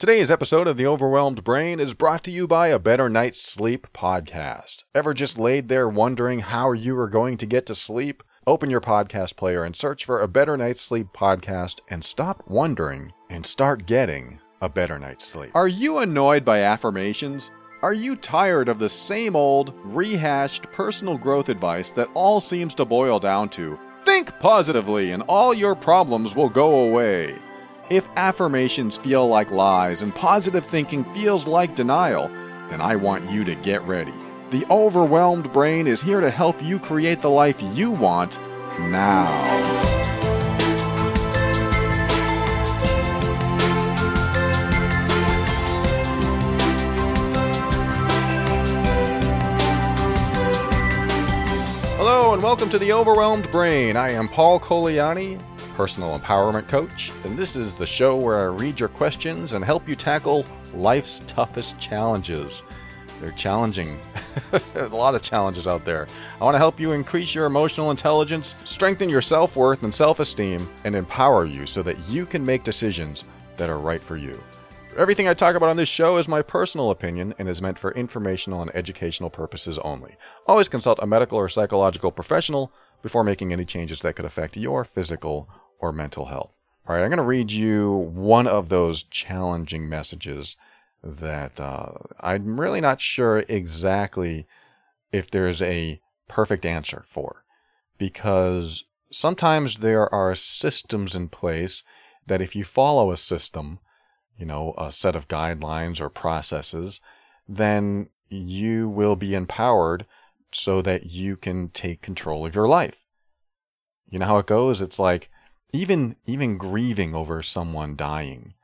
Today's episode of The Overwhelmed Brain is brought to you by a Better Night's Sleep podcast. Ever just laid there wondering how you are going to get to sleep? Open your podcast player and search for a Better Night's Sleep podcast and stop wondering and start getting a better night's sleep. Are you annoyed by affirmations? Are you tired of the same old, rehashed personal growth advice that all seems to boil down to think positively and all your problems will go away? If affirmations feel like lies and positive thinking feels like denial, then I want you to get ready. The overwhelmed brain is here to help you create the life you want now. Hello and welcome to the Overwhelmed Brain. I am Paul Colaianni, personal empowerment coach, and this is the show where I read your questions and help you tackle life's toughest challenges. They're challenging. a lot of challenges out there. I want to help you increase your emotional intelligence, strengthen your self worth and self esteem, and empower you so that you can make decisions that are right for you. Everything I talk about on this show is my personal opinion and is meant for informational and educational purposes only. Always consult a medical or psychological professional before making any changes that could affect your physical or mental health. All right, I'm going to read you one of those challenging messages that uh, I'm really not sure exactly if there's a perfect answer for. Because sometimes there are systems in place that if you follow a system, you know, a set of guidelines or processes, then you will be empowered so that you can take control of your life. You know how it goes? It's like, even even grieving over someone dying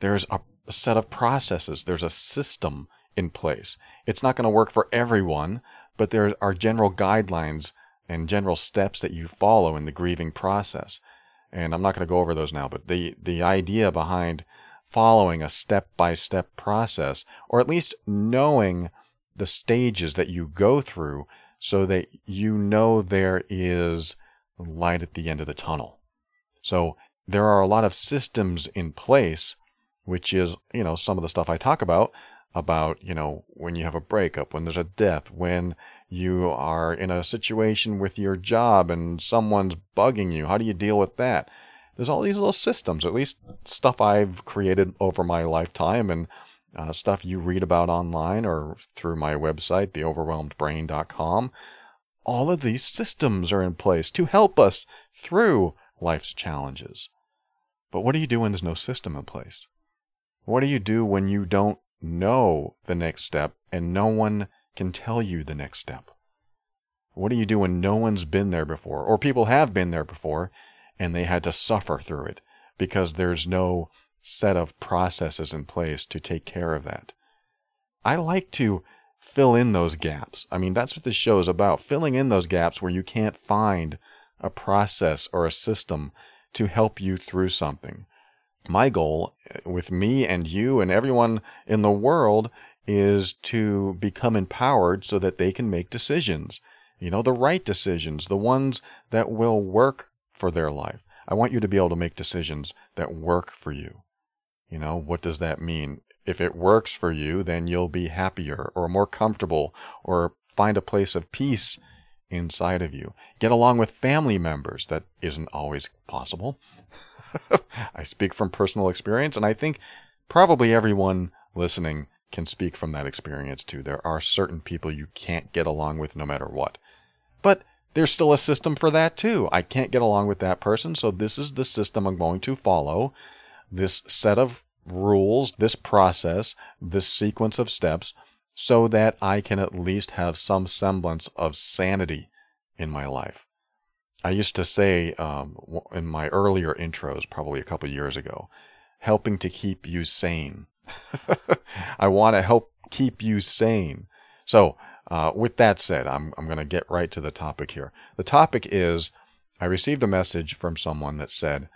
there's a set of processes there's a system in place. It's not going to work for everyone but there are general guidelines and general steps that you follow in the grieving process. And i'm not going to go over those now but the the idea behind following a step by step process or at least knowing the stages that you go through so that you know there is light at the end of the tunnel so there are a lot of systems in place, which is, you know, some of the stuff I talk about, about, you know, when you have a breakup, when there's a death, when you are in a situation with your job and someone's bugging you. How do you deal with that? There's all these little systems, at least stuff I've created over my lifetime and uh, stuff you read about online or through my website, theoverwhelmedbrain.com. All of these systems are in place to help us through life's challenges. But what do you do when there's no system in place? What do you do when you don't know the next step and no one can tell you the next step? What do you do when no one's been there before, or people have been there before and they had to suffer through it because there's no set of processes in place to take care of that? I like to fill in those gaps. I mean, that's what this show is about filling in those gaps where you can't find a process or a system to help you through something. My goal eh, with me and you and everyone in the world is to become empowered so that they can make decisions. You know, the right decisions, the ones that will work for their life. I want you to be able to make decisions that work for you. You know, what does that mean? If it works for you, then you'll be happier or more comfortable or find a place of peace inside of you. Get along with family members. That isn't always possible. I speak from personal experience, and I think probably everyone listening can speak from that experience too. There are certain people you can't get along with no matter what. But there's still a system for that too. I can't get along with that person, so this is the system I'm going to follow. This set of rules, this process, this sequence of steps so that I can at least have some semblance of sanity in my life. I used to say um, in my earlier intros, probably a couple years ago, helping to keep you sane. I want to help keep you sane. So, uh, with that said, I'm, I'm going to get right to the topic here. The topic is I received a message from someone that said,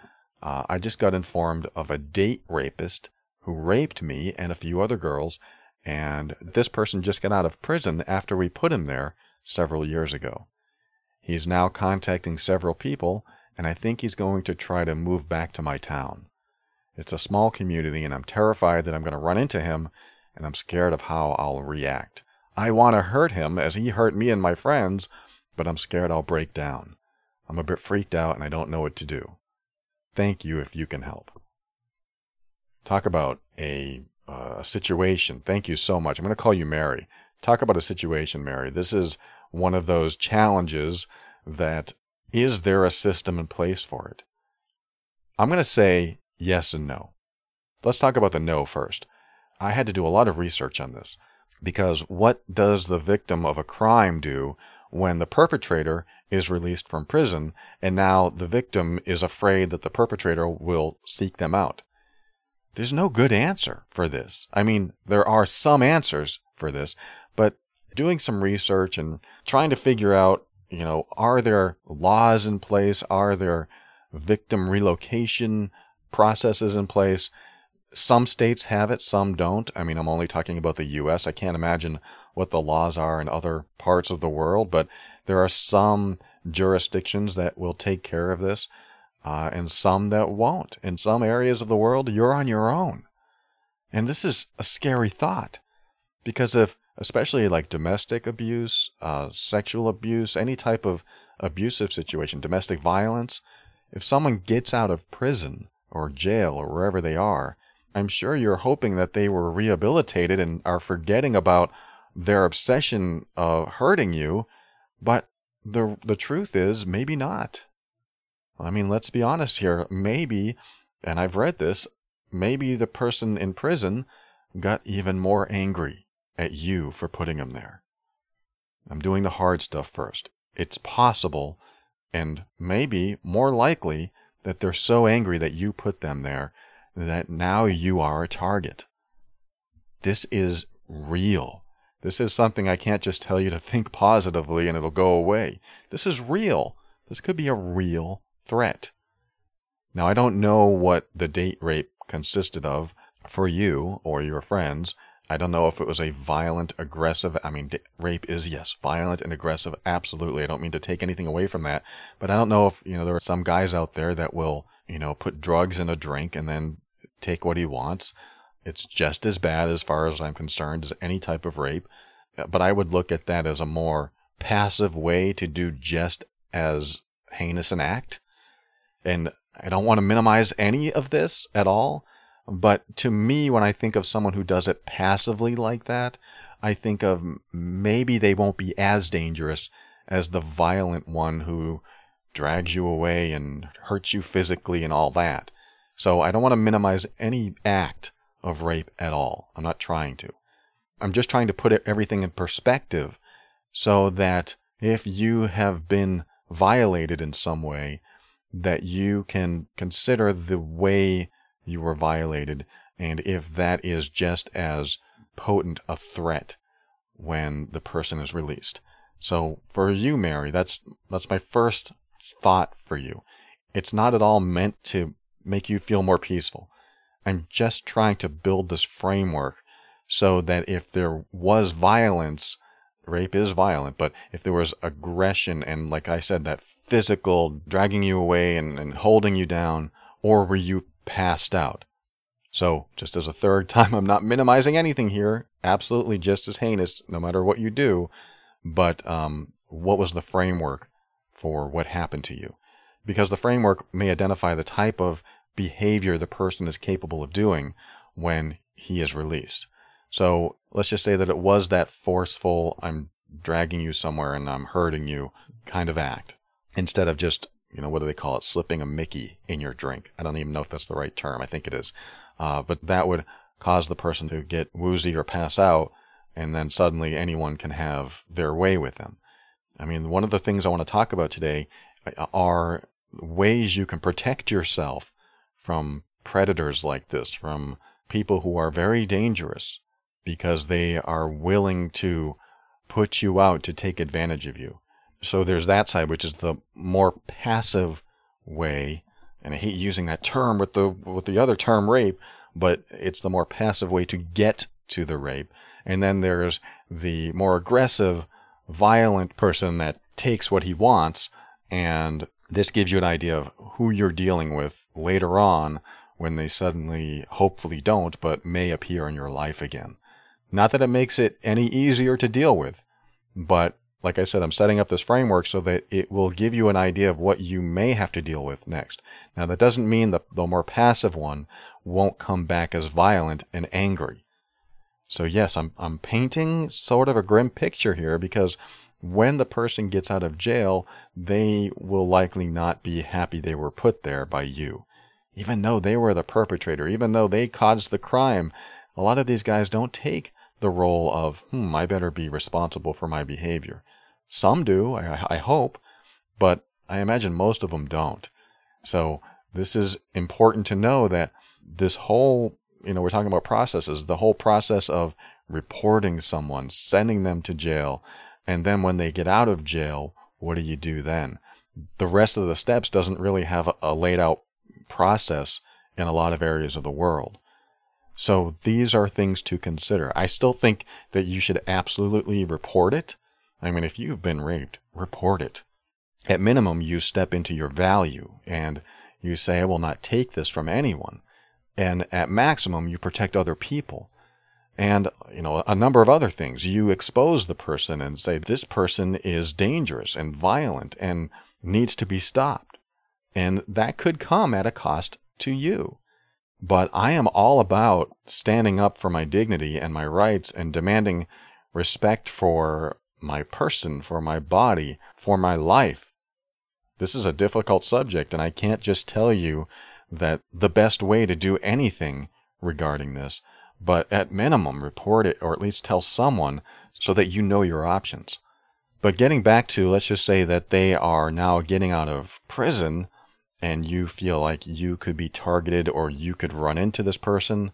uh, I just got informed of a date rapist who raped me and a few other girls and this person just got out of prison after we put him there several years ago. He's now contacting several people, and I think he's going to try to move back to my town. It's a small community, and I'm terrified that I'm going to run into him, and I'm scared of how I'll react. I want to hurt him as he hurt me and my friends, but I'm scared I'll break down. I'm a bit freaked out and I don't know what to do. Thank you if you can help. Talk about a, uh, a situation. Thank you so much. I'm going to call you Mary. Talk about a situation, Mary. This is one of those challenges that is there a system in place for it? I'm going to say yes and no. Let's talk about the no first. I had to do a lot of research on this because what does the victim of a crime do when the perpetrator is released from prison and now the victim is afraid that the perpetrator will seek them out? There's no good answer for this. I mean, there are some answers for this, but doing some research and trying to figure out, you know, are there laws in place? Are there victim relocation processes in place? Some states have it, some don't. I mean, I'm only talking about the US. I can't imagine what the laws are in other parts of the world, but there are some jurisdictions that will take care of this, uh, and some that won't. In some areas of the world, you're on your own. And this is a scary thought because if, especially like domestic abuse, uh, sexual abuse, any type of abusive situation, domestic violence, if someone gets out of prison or jail or wherever they are, I'm sure you're hoping that they were rehabilitated and are forgetting about their obsession of hurting you, but the the truth is maybe not. I mean, let's be honest here. Maybe, and I've read this, maybe the person in prison got even more angry at you for putting him there. I'm doing the hard stuff first. It's possible, and maybe more likely, that they're so angry that you put them there that now you are a target. This is real. This is something I can't just tell you to think positively and it'll go away. This is real. This could be a real threat. Now, I don't know what the date rape consisted of for you or your friends. I don't know if it was a violent, aggressive, I mean, rape is, yes, violent and aggressive. Absolutely. I don't mean to take anything away from that. But I don't know if, you know, there are some guys out there that will, you know, put drugs in a drink and then take what he wants. It's just as bad as far as I'm concerned as any type of rape. Uh, but I would look at that as a more passive way to do just as heinous an act. And I don't want to minimize any of this at all. But to me, when I think of someone who does it passively like that, I think of maybe they won't be as dangerous as the violent one who drags you away and hurts you physically and all that. So I don't want to minimize any act of rape at all. I'm not trying to. I'm just trying to put everything in perspective so that if you have been violated in some way, that you can consider the way you were violated and if that is just as potent a threat when the person is released. So for you, Mary, that's that's my first thought for you. It's not at all meant to make you feel more peaceful. I'm just trying to build this framework so that if there was violence, rape is violent, but if there was aggression and, like I said, that physical dragging you away and, and holding you down, or were you passed out? So, just as a third time, I'm not minimizing anything here. Absolutely just as heinous, no matter what you do. But um, what was the framework for what happened to you? because the framework may identify the type of behavior the person is capable of doing when he is released. So let's just say that it was that forceful, I'm dragging you somewhere and I'm hurting you kind of act instead of just, you know, what do they call it? Slipping a Mickey in your drink. I don't even know if that's the right term. I think it is. Uh, but that would cause the person to get woozy or pass out and then suddenly anyone can have their way with them. I mean, one of the things I want to talk about today are ways you can protect yourself from predators like this, from people who are very dangerous because they are willing to put you out to take advantage of you. So there's that side, which is the more passive way. And I hate using that term with the, with the other term rape, but it's the more passive way to get to the rape. And then there's the more aggressive, violent person that takes what he wants and this gives you an idea of who you're dealing with later on when they suddenly, hopefully don't, but may appear in your life again. Not that it makes it any easier to deal with, but like I said, I'm setting up this framework so that it will give you an idea of what you may have to deal with next. Now, that doesn't mean that the more passive one won't come back as violent and angry. So yes, I'm, I'm painting sort of a grim picture here because when the person gets out of jail, they will likely not be happy they were put there by you. Even though they were the perpetrator, even though they caused the crime, a lot of these guys don't take the role of, hmm, I better be responsible for my behavior. Some do, I, I hope, but I imagine most of them don't. So this is important to know that this whole, you know, we're talking about processes, the whole process of reporting someone, sending them to jail, and then when they get out of jail, what do you do then? The rest of the steps doesn't really have a, a laid out process in a lot of areas of the world. So these are things to consider. I still think that you should absolutely report it. I mean, if you've been raped, report it. At minimum, you step into your value and you say, I will not take this from anyone. And at maximum, you protect other people. And, you know, a number of other things. You expose the person and say, this person is dangerous and violent and needs to be stopped. And that could come at a cost to you. But I am all about standing up for my dignity and my rights and demanding respect for my person, for my body, for my life. This is a difficult subject, and I can't just tell you that the best way to do anything regarding this, but at minimum report it or at least tell someone so that you know your options. But getting back to, let's just say that they are now getting out of prison and you feel like you could be targeted or you could run into this person,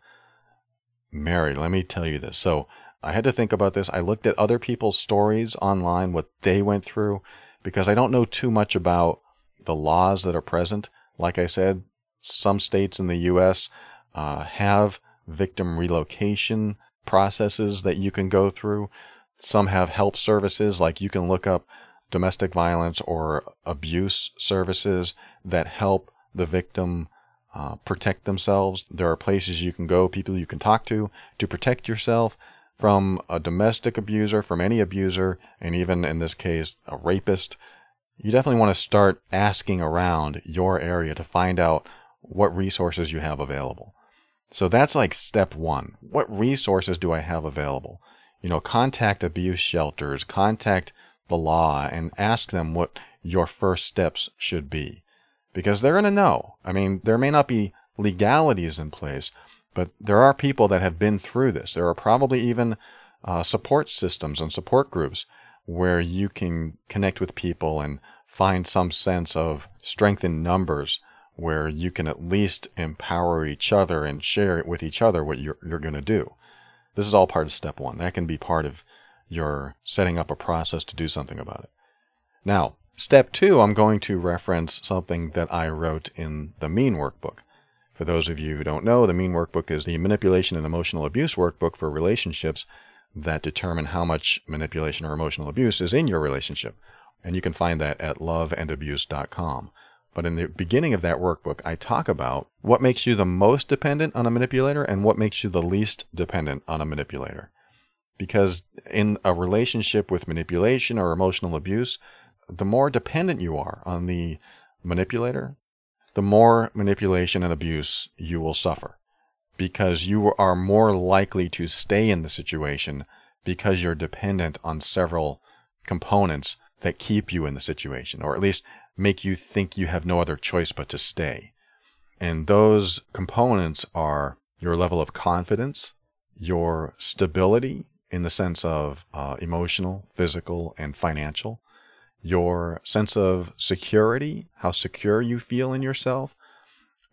Mary, let me tell you this. So I had to think about this. I looked at other people's stories online, what they went through, because I don't know too much about the laws that are present. Like I said, some states in the U.S. Uh, have victim relocation processes that you can go through. Some have help services, like you can look up domestic violence or abuse services that help the victim uh, protect themselves. There are places you can go, people you can talk to to protect yourself from a domestic abuser, from any abuser, and even in this case, a rapist. You definitely want to start asking around your area to find out what resources you have available. So that's like step one. What resources do I have available? You know, contact abuse shelters, contact the law, and ask them what your first steps should be because they're going to know. I mean, there may not be legalities in place, but there are people that have been through this. There are probably even uh, support systems and support groups where you can connect with people and find some sense of strength in numbers where you can at least empower each other and share with each other what you're, you're going to do. This is all part of step one. That can be part of your setting up a process to do something about it. Now, Step two, I'm going to reference something that I wrote in the Mean Workbook. For those of you who don't know, the Mean Workbook is the manipulation and emotional abuse workbook for relationships that determine how much manipulation or emotional abuse is in your relationship. And you can find that at loveandabuse.com. But in the beginning of that workbook, I talk about what makes you the most dependent on a manipulator and what makes you the least dependent on a manipulator. Because in a relationship with manipulation or emotional abuse, the more dependent you are on the manipulator, the more manipulation and abuse you will suffer because you are more likely to stay in the situation because you're dependent on several components that keep you in the situation or at least make you think you have no other choice but to stay. And those components are your level of confidence, your stability in the sense of uh, emotional, physical, and financial, your sense of security, how secure you feel in yourself,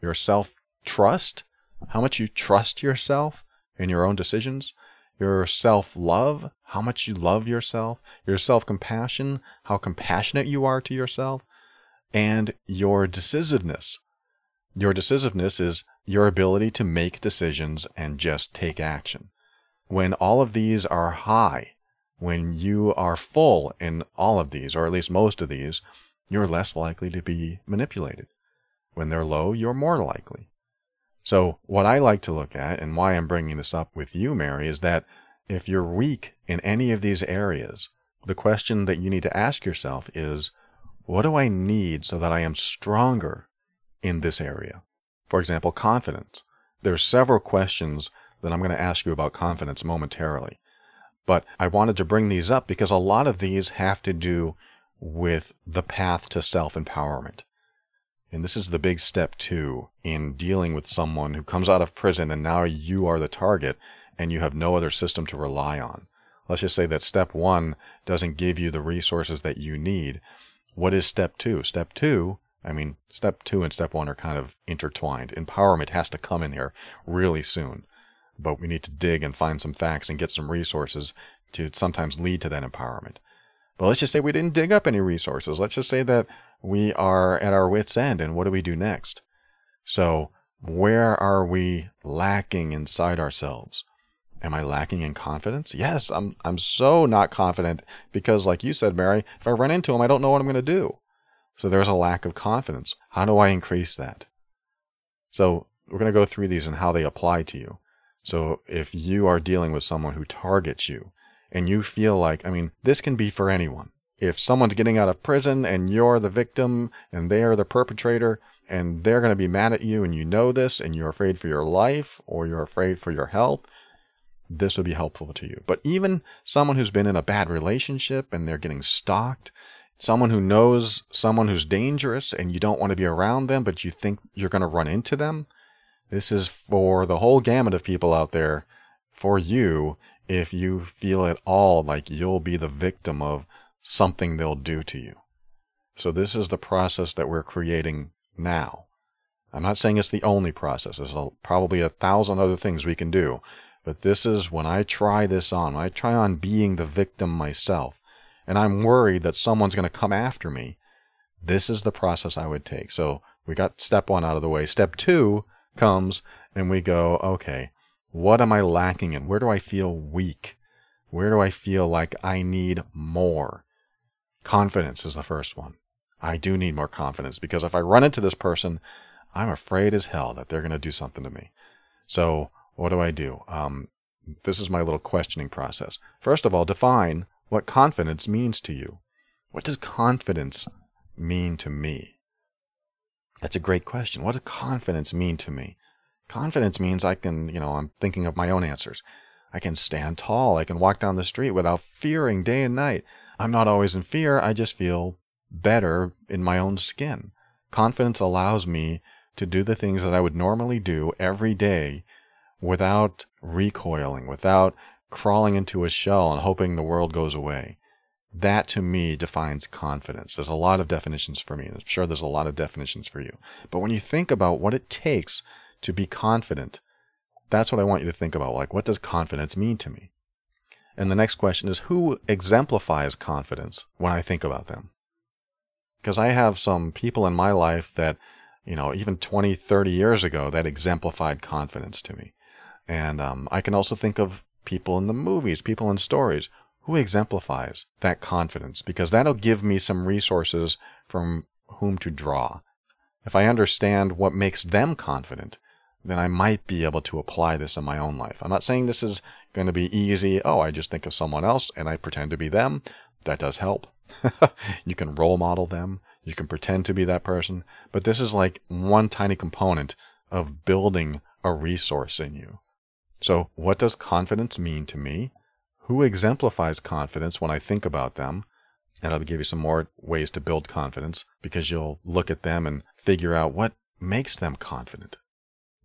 your self trust, how much you trust yourself in your own decisions, your self love, how much you love yourself, your self compassion, how compassionate you are to yourself, and your decisiveness. Your decisiveness is your ability to make decisions and just take action. When all of these are high, when you are full in all of these, or at least most of these, you're less likely to be manipulated. When they're low, you're more likely. So, what I like to look at, and why I'm bringing this up with you, Mary, is that if you're weak in any of these areas, the question that you need to ask yourself is, what do I need so that I am stronger in this area? For example, confidence. There's several questions that I'm going to ask you about confidence momentarily. But I wanted to bring these up because a lot of these have to do with the path to self empowerment. And this is the big step two in dealing with someone who comes out of prison and now you are the target and you have no other system to rely on. Let's just say that step one doesn't give you the resources that you need. What is step two? Step two, I mean, step two and step one are kind of intertwined. Empowerment has to come in here really soon, but we need to dig and find some facts and get some resources to sometimes lead to that empowerment. But let's just say we didn't dig up any resources. Let's just say that we are at our wits' end, and what do we do next? So, where are we lacking inside ourselves? Am I lacking in confidence? Yes, I'm I'm so not confident because like you said, Mary, if I run into him, I don't know what I'm going to do. So there's a lack of confidence. How do I increase that? So we're going to go through these and how they apply to you. So if you are dealing with someone who targets you and you feel like, I mean, this can be for anyone if someone's getting out of prison and you're the victim and they are the perpetrator and they're going to be mad at you and you know this and you're afraid for your life or you're afraid for your health, this would be helpful to you. But even someone who's been in a bad relationship and they're getting stalked, someone who knows someone who's dangerous and you don't want to be around them, but you think you're going to run into them, this is for the whole gamut of people out there for you if you feel at all like you'll be the victim of something they'll do to you. So this is the process that we're creating now. I'm not saying it's the only process. There's a, probably a thousand other things we can do. But this is when I try this on, I try on being the victim myself, and I'm worried that someone's going to come after me, this is the process I would take. So we got step one out of the way. Step two comes and we go, okay, what am I lacking in? Where do I feel weak? Where do I feel like I need more? Confidence is the first one. I do need more confidence because if I run into this person, I'm afraid as hell that they're going to do something to me. So what do I do? Um, this is my little questioning process. First of all, define what confidence means to you. What does confidence mean to me? That's a great question. What does confidence mean to me? Confidence means I can, you know, I'm thinking of my own answers. I can stand tall. I can walk down the street without fearing day and night. I'm not always in fear. I just feel better in my own skin. Confidence allows me to do the things that I would normally do every day without recoiling, without crawling into a shell and hoping the world goes away. That to me defines confidence. There's a lot of definitions for me. I'm sure there's a lot of definitions for you. But when you think about what it takes to be confident, that's what I want you to think about. Like, what does confidence mean to me? And the next question is who exemplifies confidence when I think about them? Because I have some people in my life that, you know, even 20, 30 years ago that exemplified confidence to me. And um, I can also think of people in the movies, people in stories. Who exemplifies that confidence? Because that'll give me some resources from whom to draw. If I understand what makes them confident, then I might be able to apply this in my own life. I'm not saying this is going to be easy. Oh, I just think of someone else and I pretend to be them. That does help. you can role model them. You can pretend to be that person. But this is like one tiny component of building a resource in you. So what does confidence mean to me? Who exemplifies confidence when I think about them? And I'll give you some more ways to build confidence because you'll look at them and figure out what makes them confident.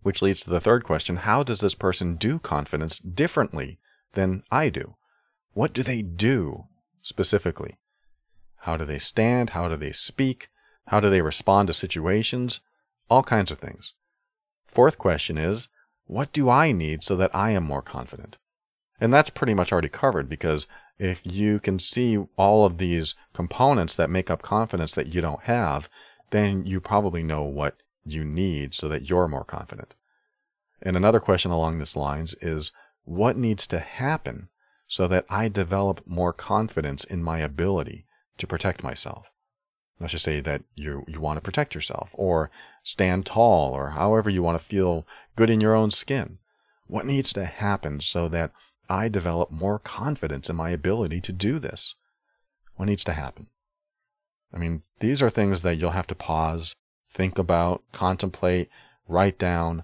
Which leads to the third question How does this person do confidence differently than I do? What do they do specifically? How do they stand? How do they speak? How do they respond to situations? All kinds of things. Fourth question is What do I need so that I am more confident? And that's pretty much already covered because if you can see all of these components that make up confidence that you don't have, then you probably know what you need so that you're more confident. And another question along this lines is what needs to happen so that I develop more confidence in my ability to protect myself? let's just say that you, you want to protect yourself or stand tall or however you want to feel good in your own skin. What needs to happen so that I develop more confidence in my ability to do this? What needs to happen? I mean, these are things that you'll have to pause, think about, contemplate, write down.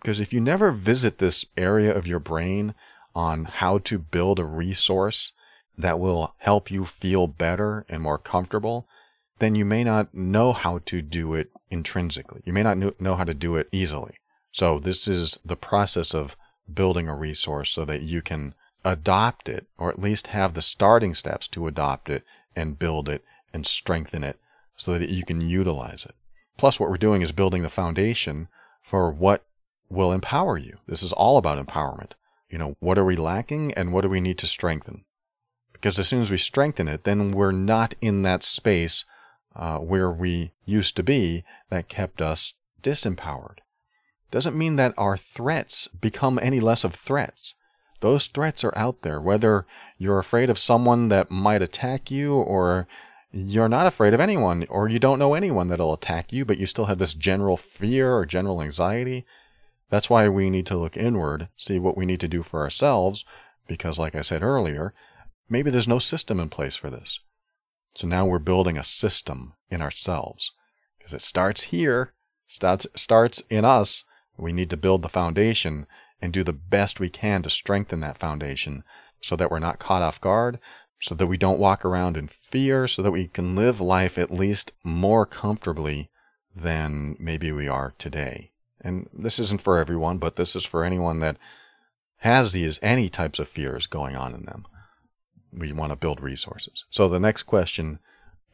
Because if you never visit this area of your brain on how to build a resource that will help you feel better and more comfortable, then you may not know how to do it intrinsically. You may not know how to do it easily. So this is the process of building a resource so that you can adopt it or at least have the starting steps to adopt it and build it and strengthen it so that you can utilize it. Plus what we're doing is building the foundation for what will empower you. This is all about empowerment. You know, what are we lacking and what do we need to strengthen? Because as soon as we strengthen it, then we're not in that space uh, where we used to be that kept us disempowered. Doesn't mean that our threats become any less of threats. Those threats are out there, whether you're afraid of someone that might attack you or you're not afraid of anyone or you don't know anyone that'll attack you, but you still have this general fear or general anxiety. That's why we need to look inward, see what we need to do for ourselves, because like I said earlier, maybe there's no system in place for this. So now we're building a system in ourselves because it starts here, starts, starts in us. We need to build the foundation and do the best we can to strengthen that foundation so that we're not caught off guard, so that we don't walk around in fear, so that we can live life at least more comfortably than maybe we are today. And this isn't for everyone, but this is for anyone that has these, any types of fears going on in them we want to build resources. So the next question,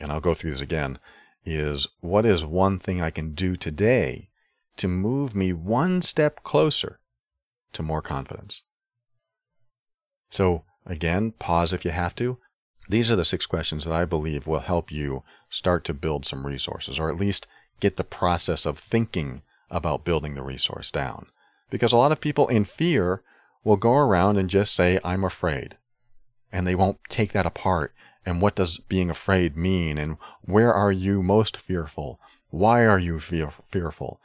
and I'll go through this again, is what is one thing I can do today to move me one step closer to more confidence? So again, pause if you have to. These are the six questions that I believe will help you start to build some resources, or at least get the process of thinking about building the resource down. Because a lot of people in fear will go around and just say, I'm afraid and they won't take that apart. And what does being afraid mean? And where are you most fearful? Why are you fear- fearful?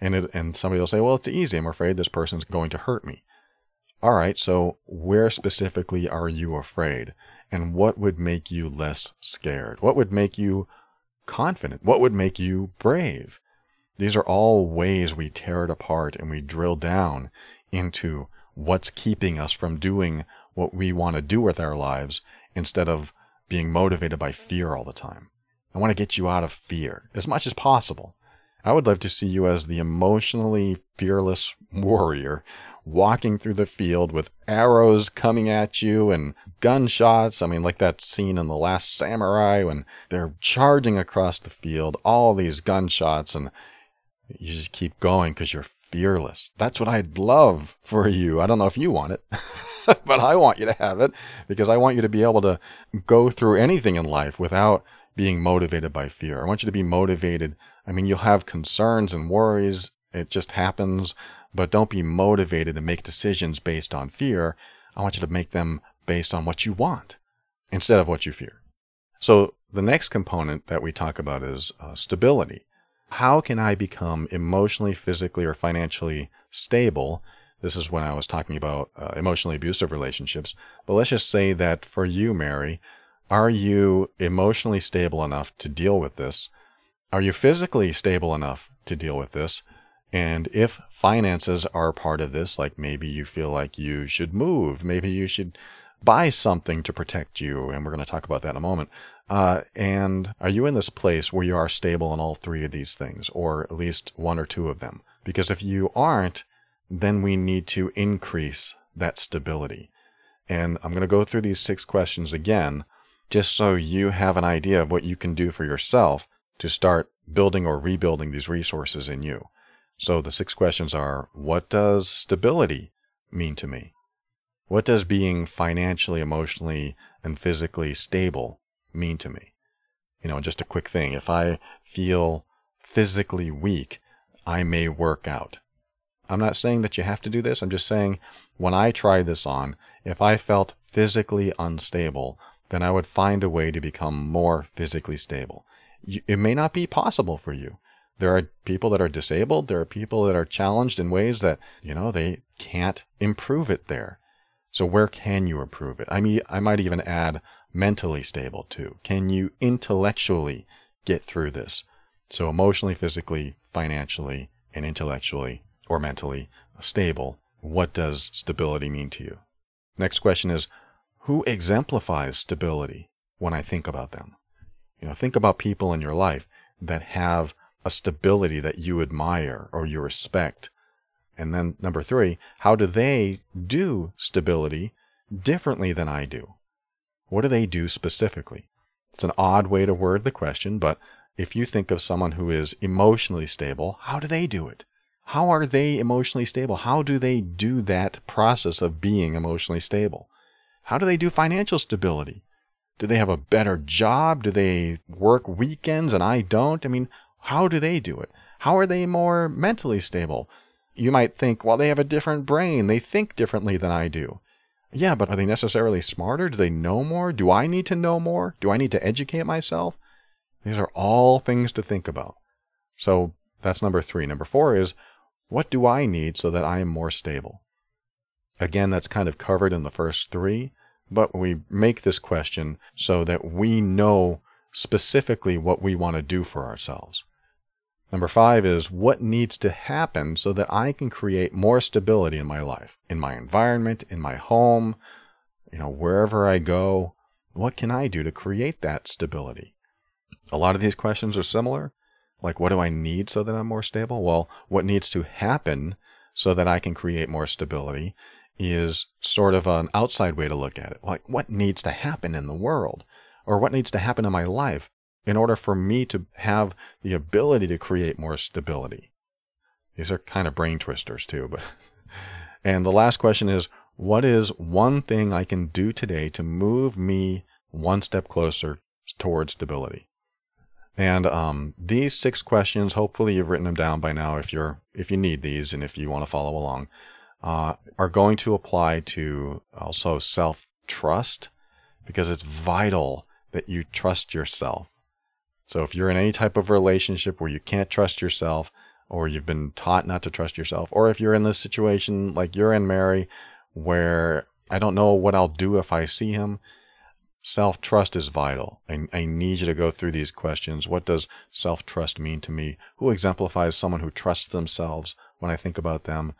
And it, and somebody will say, well, it's easy. I'm afraid this person's going to hurt me. All right. So where specifically are you afraid? And what would make you less scared? What would make you confident? What would make you brave? These are all ways we tear it apart and we drill down into what's keeping us from doing what we want to do with our lives instead of being motivated by fear all the time. I want to get you out of fear as much as possible. I would love to see you as the emotionally fearless warrior walking through the field with arrows coming at you and gunshots. I mean, like that scene in The Last Samurai when they're charging across the field, all these gunshots, and you just keep going because you're fearless. That's what I'd love for you. I don't know if you want it, but I want you to have it because I want you to be able to go through anything in life without being motivated by fear. I want you to be motivated. I mean, you'll have concerns and worries. It just happens, but don't be motivated to make decisions based on fear. I want you to make them based on what you want instead of what you fear. So the next component that we talk about is uh, stability how can I become emotionally, physically, or financially stable? This is when I was talking about uh, emotionally abusive relationships. But let's just say that for you, Mary, are you emotionally stable enough to deal with this? Are you physically stable enough to deal with this? And if finances are part of this, like maybe you feel like you should move, maybe you should buy something to protect you, and we're going to talk about that in a moment. Uh, and are you in this place where you are stable in all three of these things, or at least one or two of them? Because if you aren't, then we need to increase that stability. And I'm going to go through these six questions again, just so you have an idea of what you can do for yourself to start building or rebuilding these resources in you. So the six questions are, what does stability mean to me? What does being financially, emotionally, and physically stable mean to me? You know, just a quick thing. If I feel physically weak, I may work out. I'm not saying that you have to do this. I'm just saying when I tried this on, if I felt physically unstable, then I would find a way to become more physically stable. It may not be possible for you. There are people that are disabled. There are people that are challenged in ways that, you know, they can't improve it there. So where can you improve it? I mean, I might even add mentally stable too. Can you intellectually get through this? So emotionally, physically, financially, and intellectually or mentally stable. What does stability mean to you? Next question is, who exemplifies stability when I think about them? You know, think about people in your life that have a stability that you admire or you respect. And then number three, how do they do stability differently than I do? What do they do specifically? It's an odd way to word the question, but if you think of someone who is emotionally stable, how do they do it? How are they emotionally stable? How do they do that process of being emotionally stable? How do they do financial stability? Do they have a better job? Do they work weekends and I don't? I mean, how do they do it? How are they more mentally stable? You might think, well, they have a different brain. They think differently than I do. Yeah, but are they necessarily smarter? Do they know more? Do I need to know more? Do I need to educate myself? These are all things to think about. So that's number three. Number four is, what do I need so that I am more stable? Again, that's kind of covered in the first three, but we make this question so that we know specifically what we want to do for ourselves. Number five is what needs to happen so that I can create more stability in my life, in my environment, in my home, you know, wherever I go. What can I do to create that stability? A lot of these questions are similar. Like, what do I need so that I'm more stable? Well, what needs to happen so that I can create more stability is sort of an outside way to look at it. Like, what needs to happen in the world? Or what needs to happen in my life in order for me to have the ability to create more stability? These are kind of brain twisters too, but. and the last question is what is one thing I can do today to move me one step closer towards stability? And um, these six questions, hopefully you've written them down by now if you're if you need these and if you want to follow along, uh, are going to apply to also self trust because it's vital that you trust yourself. So if you're in any type of relationship where you can't trust yourself, or you've been taught not to trust yourself, or if you're in this situation like you're in Mary, where I don't know what I'll do if I see him, self trust is vital. I, I, need you to go through these questions. What does self trust mean to me? Who exemplifies someone who trusts themselves when I think about them?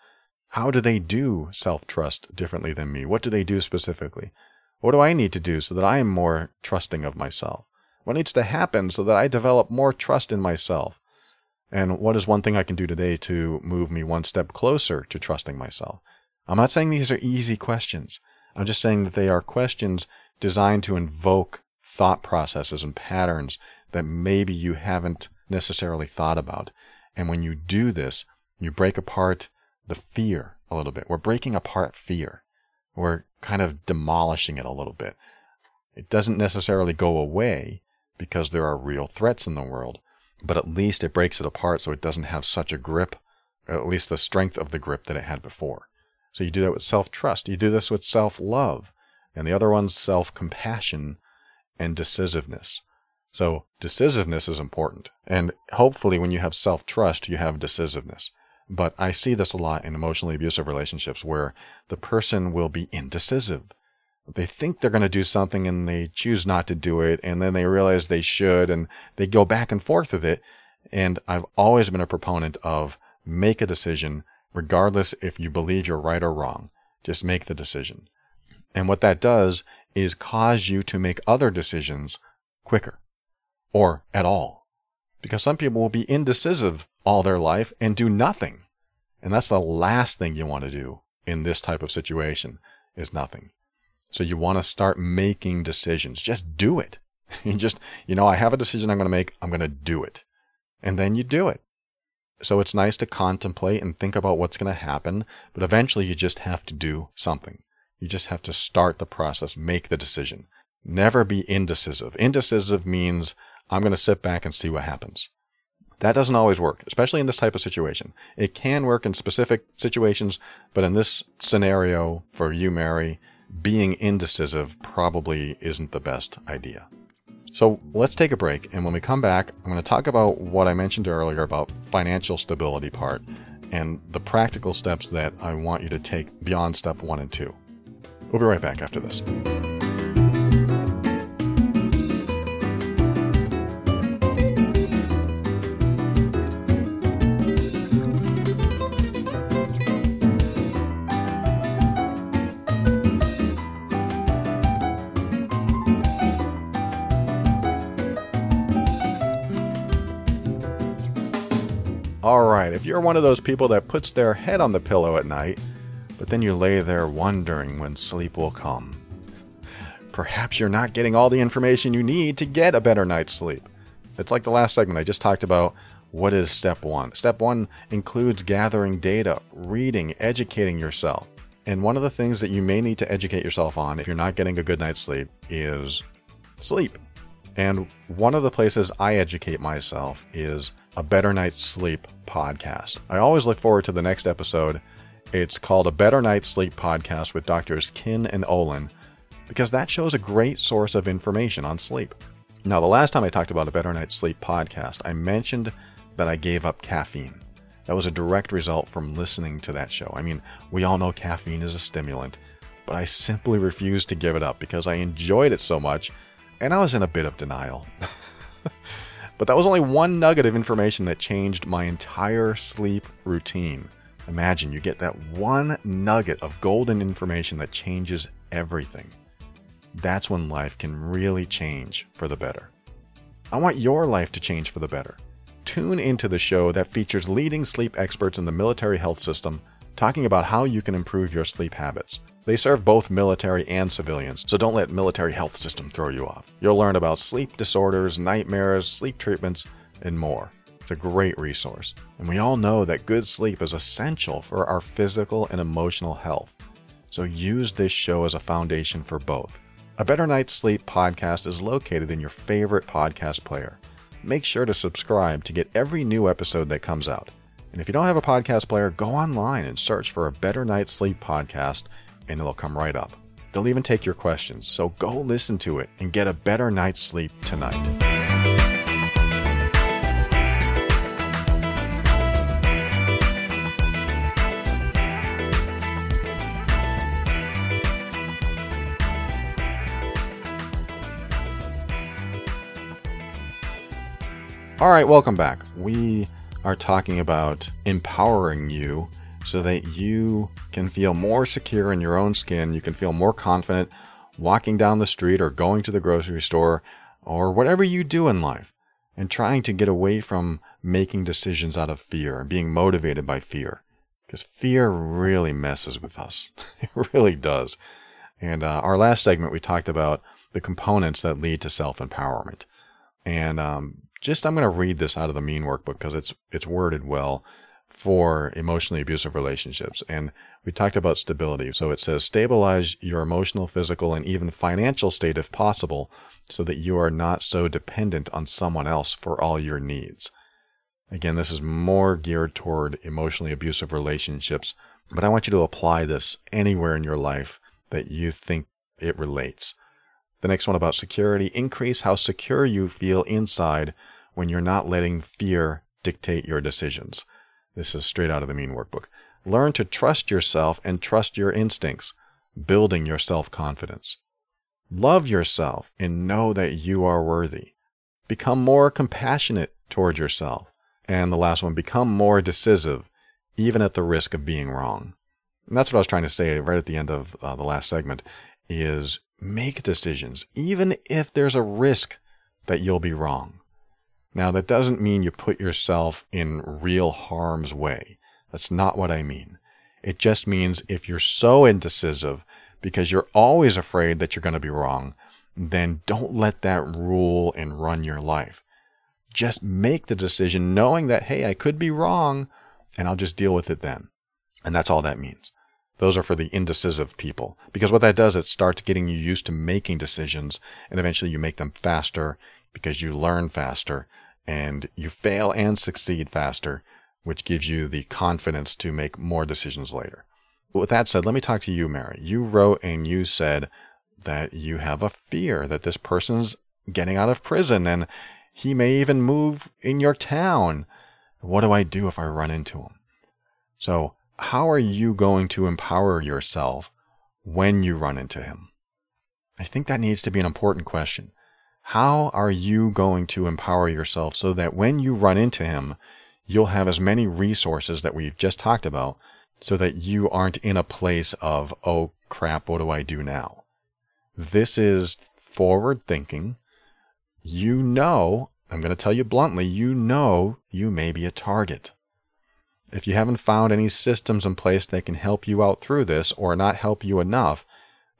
How do they do self trust differently than me? What do they do specifically? What do I need to do so that I am more trusting of myself? What needs to happen so that I develop more trust in myself? And what is one thing I can do today to move me one step closer to trusting myself? I'm not saying these are easy questions. I'm just saying that they are questions designed to invoke thought processes and patterns that maybe you haven't necessarily thought about. And when you do this, you break apart the fear a little bit. We're breaking apart fear. We're kind of demolishing it a little bit. It doesn't necessarily go away, because there are real threats in the world, but at least it breaks it apart so it doesn't have such a grip, at least the strength of the grip that it had before. So you do that with self trust. You do this with self love. And the other one's self compassion and decisiveness. So decisiveness is important. And hopefully when you have self trust, you have decisiveness. But I see this a lot in emotionally abusive relationships where the person will be indecisive. They think they're going to do something and they choose not to do it and then they realize they should and they go back and forth with it. And i've always been a proponent of make a decision regardless if you believe you're right or wrong. Just make the decision. And what that does is cause you to make other decisions quicker or at all because some people will be indecisive all their life and do nothing and that's the last thing you want to do in this type of situation is nothing so you want to start making decisions. Just do it. You just, you know, I have a decision I'm going to make. I'm going to do it. And then you do it. So it's nice to contemplate and think about what's going to happen, but eventually you just have to do something. You just have to start the process, make the decision. Never be indecisive. Indecisive means I'm going to sit back and see what happens. That doesn't always work, especially in this type of situation. It can work in specific situations, but in this scenario for you, Mary, being indecisive probably isn't the best idea. So let's take a break, and when we come back, I'm going to talk about what I mentioned earlier about financial stability part and the practical steps that I want you to take beyond step one and two. We'll be right back after this. Alright, if you're one of those people that puts their head on the pillow at night, but then you lay there wondering when sleep will come, perhaps you're not getting all the information you need to get a better night's sleep. It's like the last segment I just talked about. What is step one? Step one includes gathering data, reading, educating yourself. And one of the things that you may need to educate yourself on if you're not getting a good night's sleep is sleep. And one of the places I educate myself is a Better Night's Sleep podcast. I always look forward to the next episode. It's called A Better Night's Sleep podcast with doctors Kin and Olin because that shows a great source of information on sleep. Now, the last time I talked about a Better Night's Sleep podcast, I mentioned that I gave up caffeine. That was a direct result from listening to that show. I mean, we all know caffeine is a stimulant, but I simply refused to give it up because I enjoyed it so much and I was in a bit of denial. But that was only one nugget of information that changed my entire sleep routine. Imagine you get that one nugget of golden information that changes everything. That's when life can really change for the better. I want your life to change for the better. Tune into the show that features leading sleep experts in the military health system talking about how you can improve your sleep habits. They serve both military and civilians, so don't let military health system throw you off. You'll learn about sleep disorders, nightmares, sleep treatments, and more. It's a great resource. And we all know that good sleep is essential for our physical and emotional health. So use this show as a foundation for both. A Better Night's Sleep podcast is located in your favorite podcast player. Make sure to subscribe to get every new episode that comes out. And if you don't have a podcast player, go online and search for a Better Night's Sleep podcast and it'll come right up. They'll even take your questions, so go listen to it and get a better night's sleep tonight. All right, welcome back. We are talking about empowering you so that you can feel more secure in your own skin. You can feel more confident walking down the street or going to the grocery store or whatever you do in life and trying to get away from making decisions out of fear and being motivated by fear. Because fear really messes with us. it really does. And uh, our last segment, we talked about the components that lead to self empowerment. And um, just I'm going to read this out of the Mean Workbook because it's it's worded well for emotionally abusive relationships. And we talked about stability. So it says stabilize your emotional, physical, and even financial state if possible so that you are not so dependent on someone else for all your needs. Again, this is more geared toward emotionally abusive relationships, but I want you to apply this anywhere in your life that you think it relates. The next one about security increase how secure you feel inside when you're not letting fear dictate your decisions. This is straight out of the Mean Workbook. Learn to trust yourself and trust your instincts, building your self confidence. Love yourself and know that you are worthy. Become more compassionate toward yourself. And the last one, become more decisive, even at the risk of being wrong. And that's what I was trying to say right at the end of uh, the last segment is make decisions, even if there's a risk that you'll be wrong. Now, that doesn't mean you put yourself in real harm's way. That's not what I mean. It just means if you're so indecisive because you're always afraid that you're going to be wrong, then don't let that rule and run your life. Just make the decision knowing that, hey, I could be wrong and I'll just deal with it then. And that's all that means. Those are for the indecisive people. Because what that does, it starts getting you used to making decisions and eventually you make them faster because you learn faster and you fail and succeed faster, which gives you the confidence to make more decisions later. But with that said, let me talk to you, Mary. You wrote and you said that you have a fear that this person's getting out of prison and he may even move in your town. What do I do if I run into him? So, how are you going to empower yourself when you run into him? I think that needs to be an important question. How are you going to empower yourself so that when you run into him, you'll have as many resources that we've just talked about so that you aren't in a place of, oh crap, what do I do now? This is forward thinking. You know, I'm going to tell you bluntly, you know you may be a target. If you haven't found any systems in place that can help you out through this or not help you enough,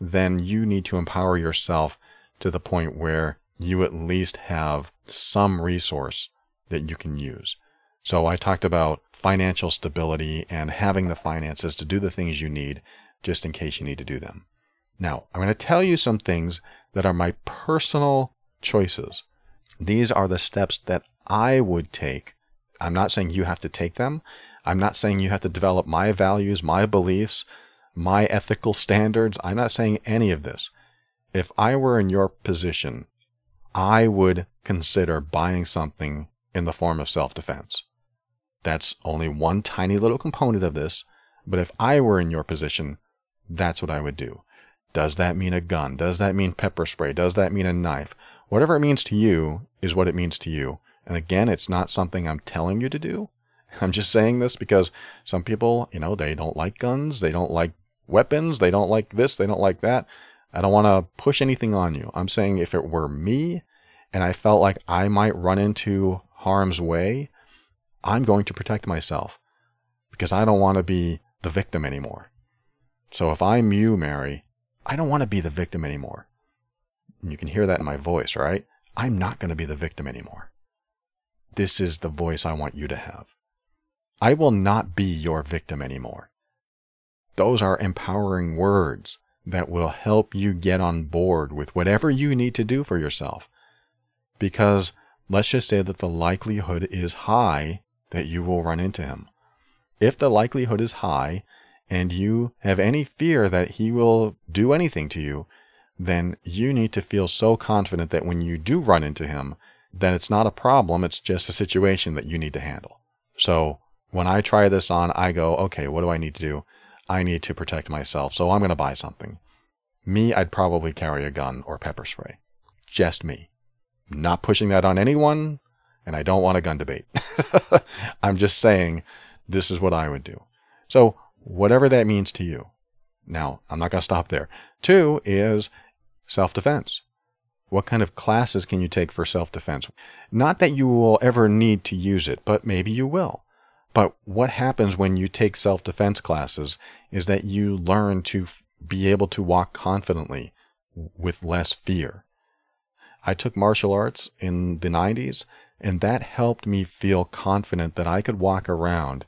then you need to empower yourself to the point where you at least have some resource that you can use. So I talked about financial stability and having the finances to do the things you need just in case you need to do them. Now, I'm going to tell you some things that are my personal choices. These are the steps that I would take. I'm not saying you have to take them. I'm not saying you have to develop my values, my beliefs, my ethical standards. I'm not saying any of this. If I were in your position I would consider buying something in the form of self defense. That's only one tiny little component of this, but if I were in your position, that's what I would do. Does that mean a gun? Does that mean pepper spray? Does that mean a knife? Whatever it means to you is what it means to you. And again, it's not something I'm telling you to do. I'm just saying this because some people, you know, they don't like guns, they don't like weapons, they don't like this, they don't like that. I don't want to push anything on you. I'm saying if it were me and I felt like I might run into harm's way, I'm going to protect myself because I don't want to be the victim anymore. So if I'm you, Mary, I don't want to be the victim anymore. And you can hear that in my voice, right? I'm not going to be the victim anymore. This is the voice I want you to have. I will not be your victim anymore. Those are empowering words that will help you get on board with whatever you need to do for yourself. Because let's just say that the likelihood is high that you will run into him. If the likelihood is high and you have any fear that he will do anything to you, then you need to feel so confident that when you do run into him, that it's not a problem, it's just a situation that you need to handle. So when I try this on, I go, okay, what do I need to do? I need to protect myself, so I'm going to buy something. Me, I'd probably carry a gun or pepper spray. Just me. Not pushing that on anyone, and I don't want a gun debate. I'm just saying this is what I would do. So, whatever that means to you. Now, I'm not going to stop there. Two is self defense. What kind of classes can you take for self defense? Not that you will ever need to use it, but maybe you will. But what happens when you take self defense classes is that you learn to be able to walk confidently with less fear. I took martial arts in the 90s, and that helped me feel confident that I could walk around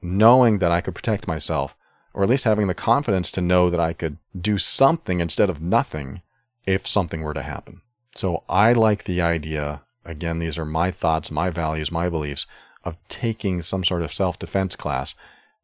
knowing that I could protect myself, or at least having the confidence to know that I could do something instead of nothing if something were to happen. So I like the idea, again, these are my thoughts, my values, my beliefs, of taking some sort of self defense class.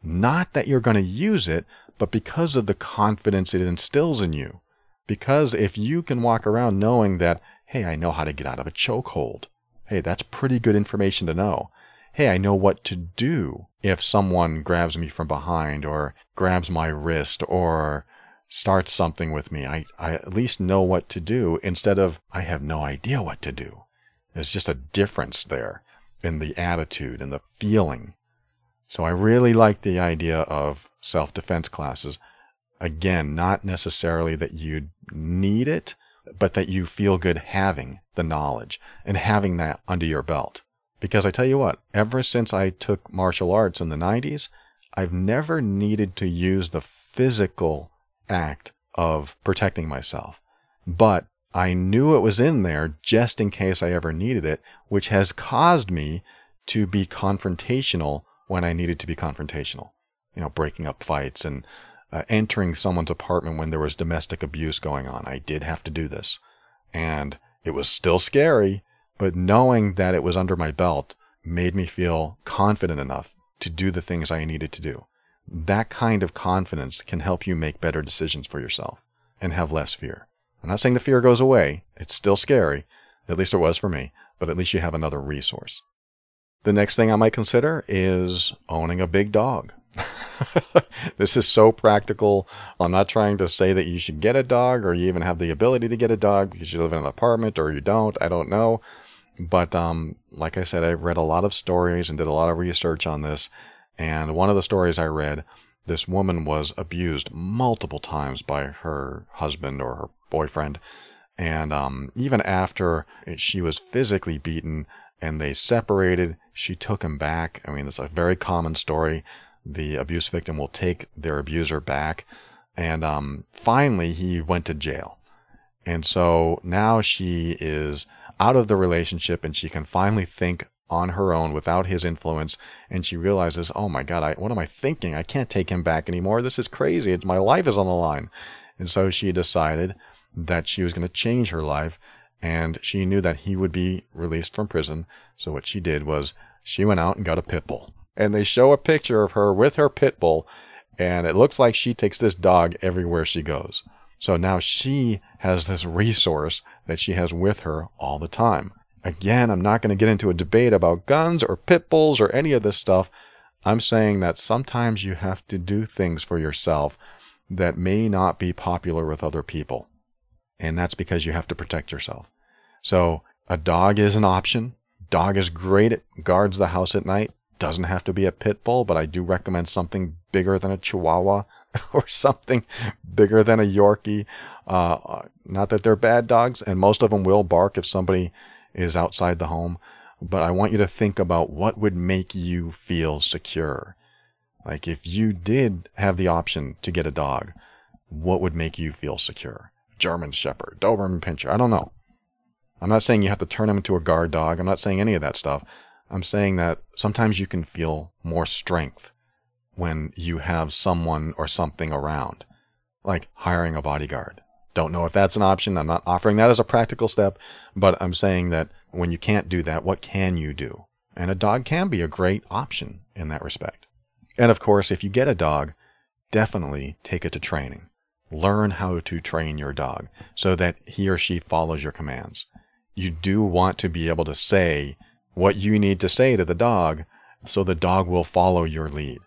Not that you're going to use it, but because of the confidence it instills in you. Because if you can walk around knowing that, hey, I know how to get out of a chokehold. Hey, that's pretty good information to know. Hey, I know what to do if someone grabs me from behind or grabs my wrist or starts something with me. I, I at least know what to do instead of I have no idea what to do. There's just a difference there in the attitude and the feeling. So I really like the idea of self defense classes. Again, not necessarily that you need it, but that you feel good having the knowledge and having that under your belt. Because I tell you what, ever since I took martial arts in the 90s, I've never needed to use the physical act of protecting myself. But I knew it was in there just in case I ever needed it, which has caused me to be confrontational when I needed to be confrontational. You know, breaking up fights and uh, entering someone's apartment when there was domestic abuse going on. I did have to do this. And it was still scary, but knowing that it was under my belt made me feel confident enough to do the things I needed to do. That kind of confidence can help you make better decisions for yourself and have less fear. I'm not saying the fear goes away. It's still scary. At least it was for me, but at least you have another resource. The next thing I might consider is owning a big dog. this is so practical. I'm not trying to say that you should get a dog or you even have the ability to get a dog because you live in an apartment or you don't. I don't know. But um, like I said, I've read a lot of stories and did a lot of research on this. And one of the stories I read, this woman was abused multiple times by her husband or her boyfriend. And um, even after she was physically beaten and they separated, she took him back. I mean, it's a very common story the abuse victim will take their abuser back. And um, finally, he went to jail. And so now she is out of the relationship and she can finally think on her own without his influence. And she realizes, oh my God, I, what am I thinking? I can't take him back anymore. This is crazy. My life is on the line. And so she decided that she was going to change her life. And she knew that he would be released from prison. So what she did was she went out and got a pit bull and they show a picture of her with her pit bull, and it looks like she takes this dog everywhere she goes. So now she has this resource that she has with her all the time. Again, I'm not going to get into a debate about guns or pit bulls or any of this stuff. I'm saying that sometimes you have to do things for yourself that may not be popular with other people. And that's because you have to protect yourself. So a dog is an option. Dog is great. It guards the house at night doesn't have to be a pit bull, but I do recommend something bigger than a chihuahua or something bigger than a Yorkie. Uh, not that they're bad dogs, and most of them will bark if somebody is outside the home, but I want you to think about what would make you feel secure. Like if you did have the option to get a dog, what would make you feel secure? German Shepherd, Doberman Pinscher, I don't know. I'm not saying you have to turn him into a guard dog. I'm not saying any of that stuff. I'm saying that sometimes you can feel more strength when you have someone or something around, like hiring a bodyguard. Don't know if that's an option. I'm not offering that as a practical step, but I'm saying that when you can't do that, what can you do? And a dog can be a great option in that respect. And of course, if you get a dog, definitely take it to training. Learn how to train your dog so that he or she follows your commands. You do want to be able to say, what you need to say to the dog so the dog will follow your lead.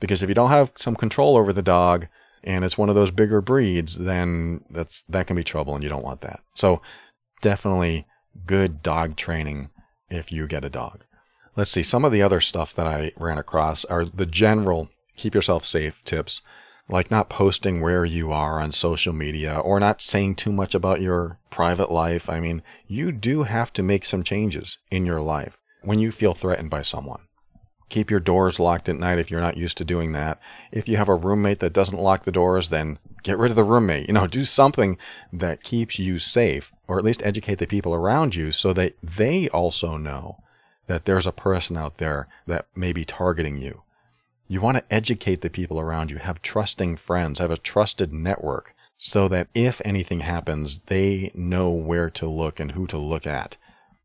Because if you don't have some control over the dog and it's one of those bigger breeds, then that's that can be trouble and you don't want that. So definitely good dog training if you get a dog. Let's see, some of the other stuff that I ran across are the general keep yourself safe tips like not posting where you are on social media or not saying too much about your private life. I mean, you do have to make some changes in your life when you feel threatened by someone. Keep your doors locked at night if you're not used to doing that. If you have a roommate that doesn't lock the doors, then get rid of the roommate. You know, do something that keeps you safe or at least educate the people around you so that they also know that there's a person out there that may be targeting you you want to educate the people around you, have trusting friends, have a trusted network so that if anything happens, they know where to look and who to look at.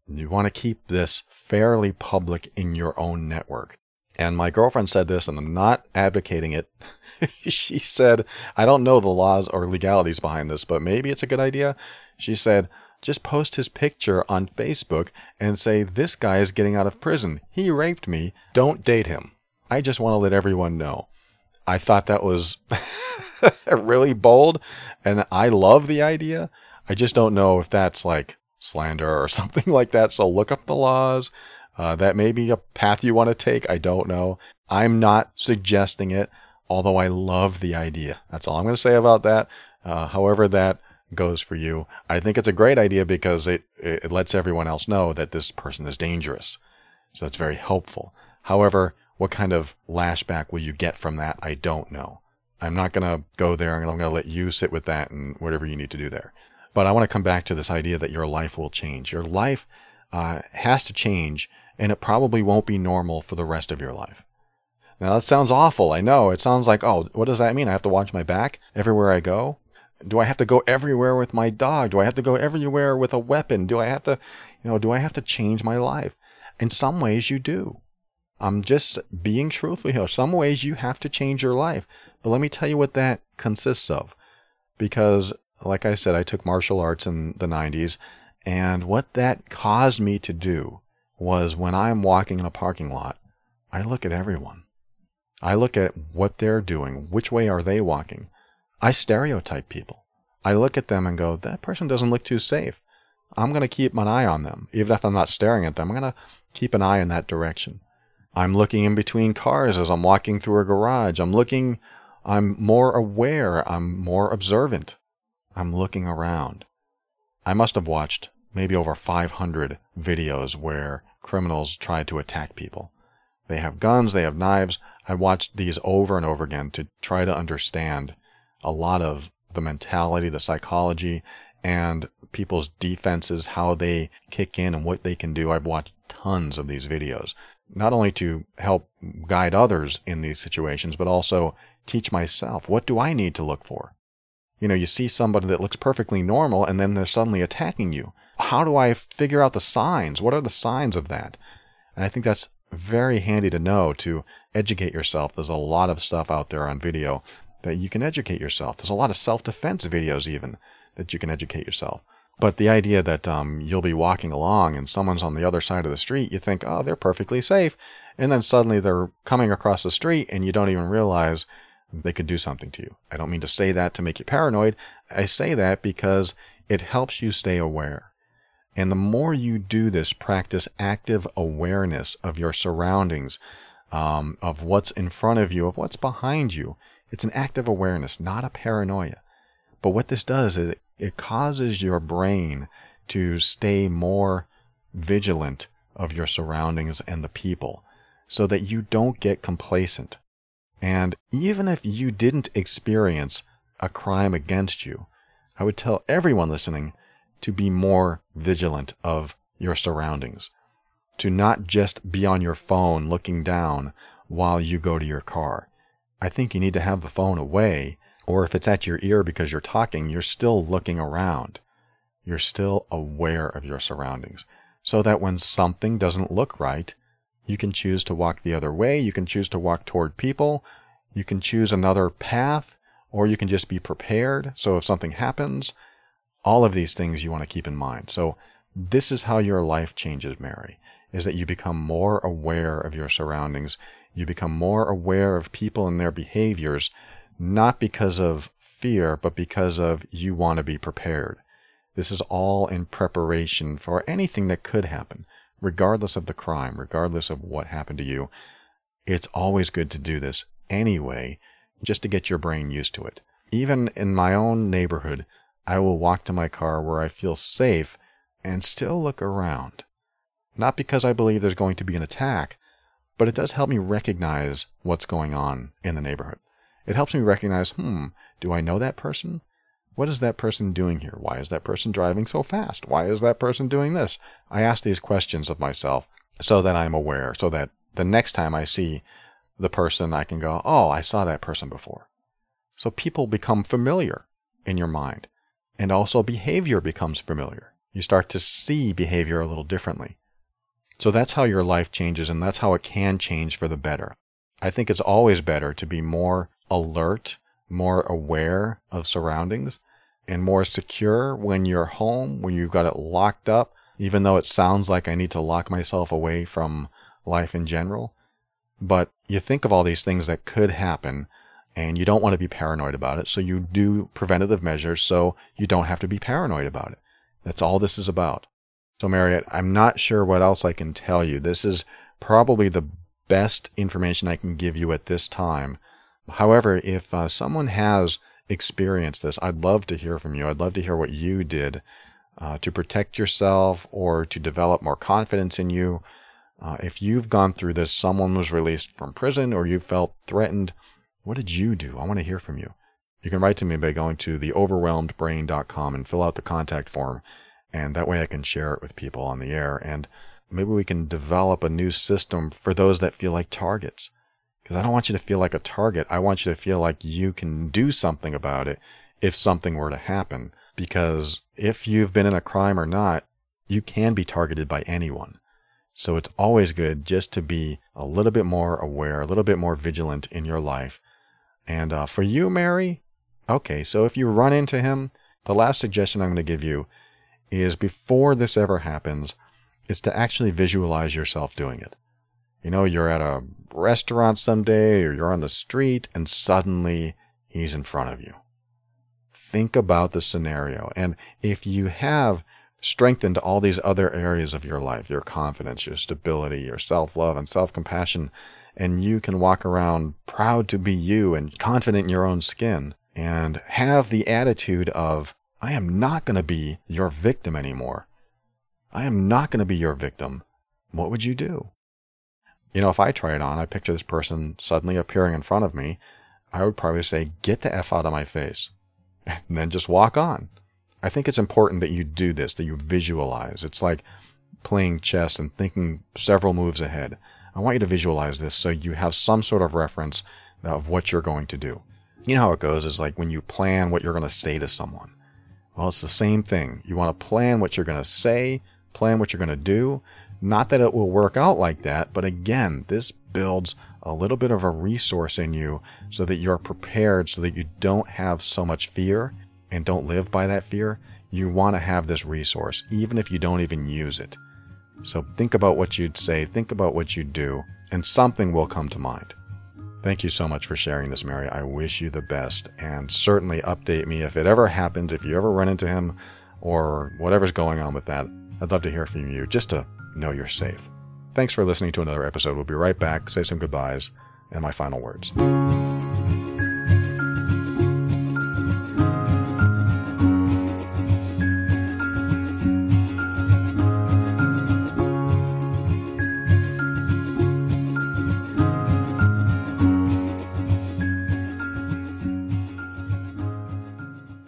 You want to keep this fairly public in your own network. And my girlfriend said this, and I'm not advocating it. she said, I don't know the laws or legalities behind this, but maybe it's a good idea. She said, just post his picture on Facebook and say, This guy is getting out of prison. He raped me. Don't date him. I just want to let everyone know. I thought that was really bold and I love the idea. I just don't know if that's like slander or something like that. So look up the laws. Uh, that may be a path you want to take. I don't know. I'm not suggesting it, although I love the idea. That's all I'm going to say about that. Uh, however that goes for you. I think it's a great idea because it, it lets everyone else know that this person is dangerous. So that's very helpful. However, what kind of lashback will you get from that? I don't know. I'm not going to go there I'm going to let you sit with that and whatever you need to do there. But I want to come back to this idea that your life will change. Your life uh, has to change and it probably won't be normal for the rest of your life. Now that sounds awful. I know. It sounds like, oh, what does that mean? I have to watch my back everywhere I go? Do I have to go everywhere with my dog? Do I have to go everywhere with a weapon? Do I have to, you know, do I have to change my life? In some ways you do. I'm just being truthful here. Some ways you have to change your life. But let me tell you what that consists of. Because, like I said, I took martial arts in the 90s And what that caused me to do was when I'm walking in a parking lot, I look at everyone. I look at what they're doing. Which way are they walking? I stereotype people. I look at them and go, that person doesn't look too safe. I'm going to keep an eye on them. Even if I'm not staring at them, I'm going to keep an eye in that direction. I'm looking in between cars as I'm walking through a garage. I'm looking, I'm more aware. I'm more observant. I'm looking around. I must have watched maybe over 500 videos where criminals tried to attack people. They have guns, they have knives. I watched these over and over again to try to understand a lot of the mentality, the psychology, and people's defenses, how they kick in and what they can do. I've watched tons of these videos, not only to help guide others in these situations, but also teach myself what do I need to look for? You know, you see somebody that looks perfectly normal and then they're suddenly attacking you. How do I figure out the signs? What are the signs of that? And I think that's very handy to know to educate yourself. There's a lot of stuff out there on video that you can educate yourself. There's a lot of self defense videos, even that you can educate yourself. But the idea that um, you'll be walking along and someone's on the other side of the street, you think, oh, they're perfectly safe. And then suddenly they're coming across the street and you don't even realize they could do something to you. I don't mean to say that to make you paranoid. I say that because it helps you stay aware. And the more you do this, practice active awareness of your surroundings, um, of what's in front of you, of what's behind you. It's an active awareness, not a paranoia. But what this does is it causes your brain to stay more vigilant of your surroundings and the people so that you don't get complacent. And even if you didn't experience a crime against you, I would tell everyone listening to be more vigilant of your surroundings, to not just be on your phone looking down while you go to your car. I think you need to have the phone away, or if it's at your ear because you're talking, you're still looking around. You're still aware of your surroundings. So that when something doesn't look right, you can choose to walk the other way, you can choose to walk toward people, you can choose another path, or you can just be prepared. So if something happens, all of these things you want to keep in mind. So this is how your life changes, Mary, is that you become more aware of your surroundings. You become more aware of people and their behaviors, not because of fear, but because of you want to be prepared. This is all in preparation for anything that could happen, regardless of the crime, regardless of what happened to you. It's always good to do this anyway, just to get your brain used to it. Even in my own neighborhood, I will walk to my car where I feel safe and still look around. Not because I believe there's going to be an attack, but it does help me recognize what's going on in the neighborhood. It helps me recognize, hmm, do I know that person? What is that person doing here? Why is that person driving so fast? Why is that person doing this? I ask these questions of myself so that I'm aware, so that the next time I see the person, I can go, oh, I saw that person before. So people become familiar in your mind. And also behavior becomes familiar. You start to see behavior a little differently. So that's how your life changes and that's how it can change for the better. I think it's always better to be more alert, more aware of surroundings, and more secure when you're home, when you've got it locked up, even though it sounds like I need to lock myself away from life in general. But you think of all these things that could happen and you don't want to be paranoid about it. So you do preventative measures so you don't have to be paranoid about it. That's all this is about. So, Mary, I'm not sure what else I can tell you. This is probably the best information I can give you at this time. However, if uh, someone has experienced this, I'd love to hear from you. I'd love to hear what you did uh, to protect yourself or to develop more confidence in you. Uh, if you've gone through this, someone was released from prison or you felt threatened, what did you do? I want to hear from you. You can write to me by going to theoverwhelmedbrain.com and fill out the contact form. And that way I can share it with people on the air. And maybe we can develop a new system for those that feel like targets. Because I don't want you to feel like a target. I want you to feel like you can do something about it if something were to happen. Because if you've been in a crime or not, you can be targeted by anyone. So it's always good just to be a little bit more aware, a little bit more vigilant in your life and uh, for you, Mary, okay, so if you run into him, the last suggestion I'm going to give you is before this ever happens, is to actually visualize yourself doing it. You know, you're at a restaurant someday or you're on the street and suddenly he's in front of you. Think about the scenario. And if you have strengthened all these other areas of your life, your confidence, your stability, your self love, and self compassion, and you can walk around proud to be you and confident in your own skin and have the attitude of, I am not going to be your victim anymore. I am not going to be your victim. What would you do? You know, if I try it on, I picture this person suddenly appearing in front of me, I would probably say, Get the F out of my face, and then just walk on. I think it's important that you do this, that you visualize. It's like playing chess and thinking several moves ahead. I want you to visualize this so you have some sort of reference of what you're going to do. You know how it goes is like when you plan what you're going to say to someone. Well, it's the same thing. You want to plan what you're going to say, plan what you're going to do. Not that it will work out like that, but again, this builds a little bit of a resource in you so that you're prepared so that you don't have so much fear and don't live by that fear. You want to have this resource, even if you don't even use it. So think about what you'd say, think about what you'd do, and something will come to mind. Thank you so much for sharing this, Mary. I wish you the best, and certainly update me if it ever happens, if you ever run into him, or whatever's going on with that. I'd love to hear from you just to know you're safe. Thanks for listening to another episode. We'll be right back, say some goodbyes, and my final words.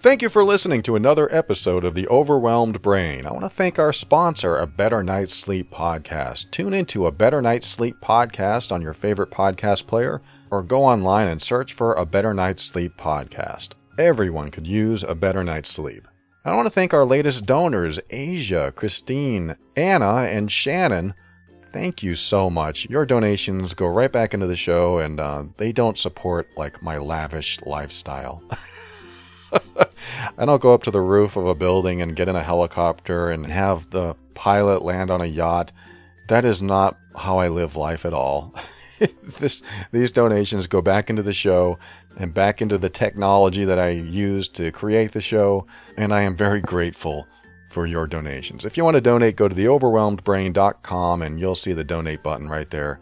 Thank you for listening to another episode of The Overwhelmed Brain. I want to thank our sponsor, A Better Night's Sleep Podcast. Tune into A Better Night's Sleep Podcast on your favorite podcast player or go online and search for A Better Night's Sleep Podcast. Everyone could use a better night's sleep. I want to thank our latest donors, Asia, Christine, Anna, and Shannon. Thank you so much. Your donations go right back into the show and uh, they don't support like my lavish lifestyle. I don't go up to the roof of a building and get in a helicopter and have the pilot land on a yacht. That is not how I live life at all. this, these donations go back into the show and back into the technology that I used to create the show, and I am very grateful for your donations. If you want to donate, go to theoverwhelmedbrain.com and you'll see the donate button right there.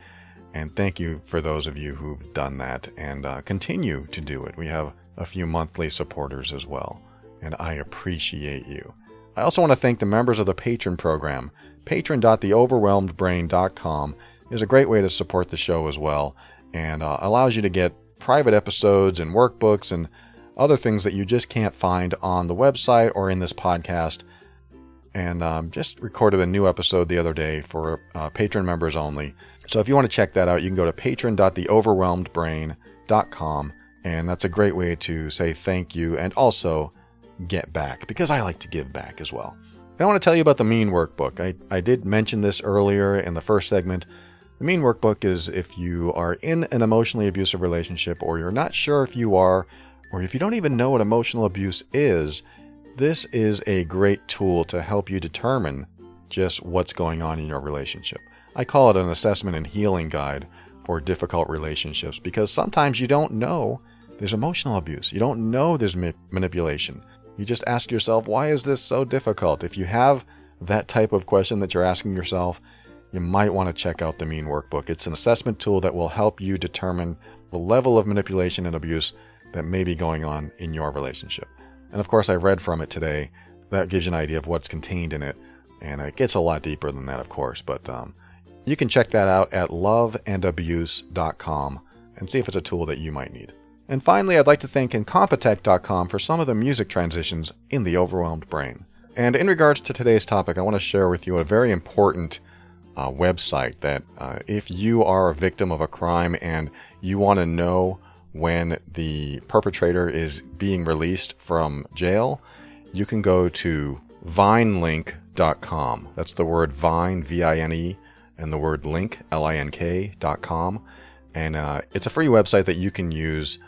And thank you for those of you who've done that and uh, continue to do it. We have a few monthly supporters as well, and I appreciate you. I also want to thank the members of the Patron program. Patron.theoverwhelmedbrain.com is a great way to support the show as well, and uh, allows you to get private episodes and workbooks and other things that you just can't find on the website or in this podcast. And um, just recorded a new episode the other day for uh, patron members only. So if you want to check that out, you can go to patron.theoverwhelmedbrain.com and that's a great way to say thank you and also get back, because I like to give back as well. And I want to tell you about the Mean Workbook. I, I did mention this earlier in the first segment. The Mean Workbook is if you are in an emotionally abusive relationship, or you're not sure if you are, or if you don't even know what emotional abuse is, this is a great tool to help you determine just what's going on in your relationship. I call it an assessment and healing guide for difficult relationships because sometimes you don't know there's emotional abuse. You don't know there's ma- manipulation. You just ask yourself, why is this so difficult? If you have that type of question that you're asking yourself, you might want to check out the Mean Workbook. It's an assessment tool that will help you determine the level of manipulation and abuse that may be going on in your relationship. And of course, I read from it today. That gives you an idea of what's contained in it. And it gets a lot deeper than that, of course. But um, you can check that out at loveandabuse.com and see if it's a tool that you might need. And finally, I'd like to thank Incompetech.com for some of the music transitions in the overwhelmed brain. And in regards to today's topic, I want to share with you a very important uh, website that uh, if you are a victim of a crime and you want to know when the perpetrator is being released from jail, you can go to vinelink.com. That's the word vine, V I N E, and the word link, L I N K.com. And uh, it's a free website that you can use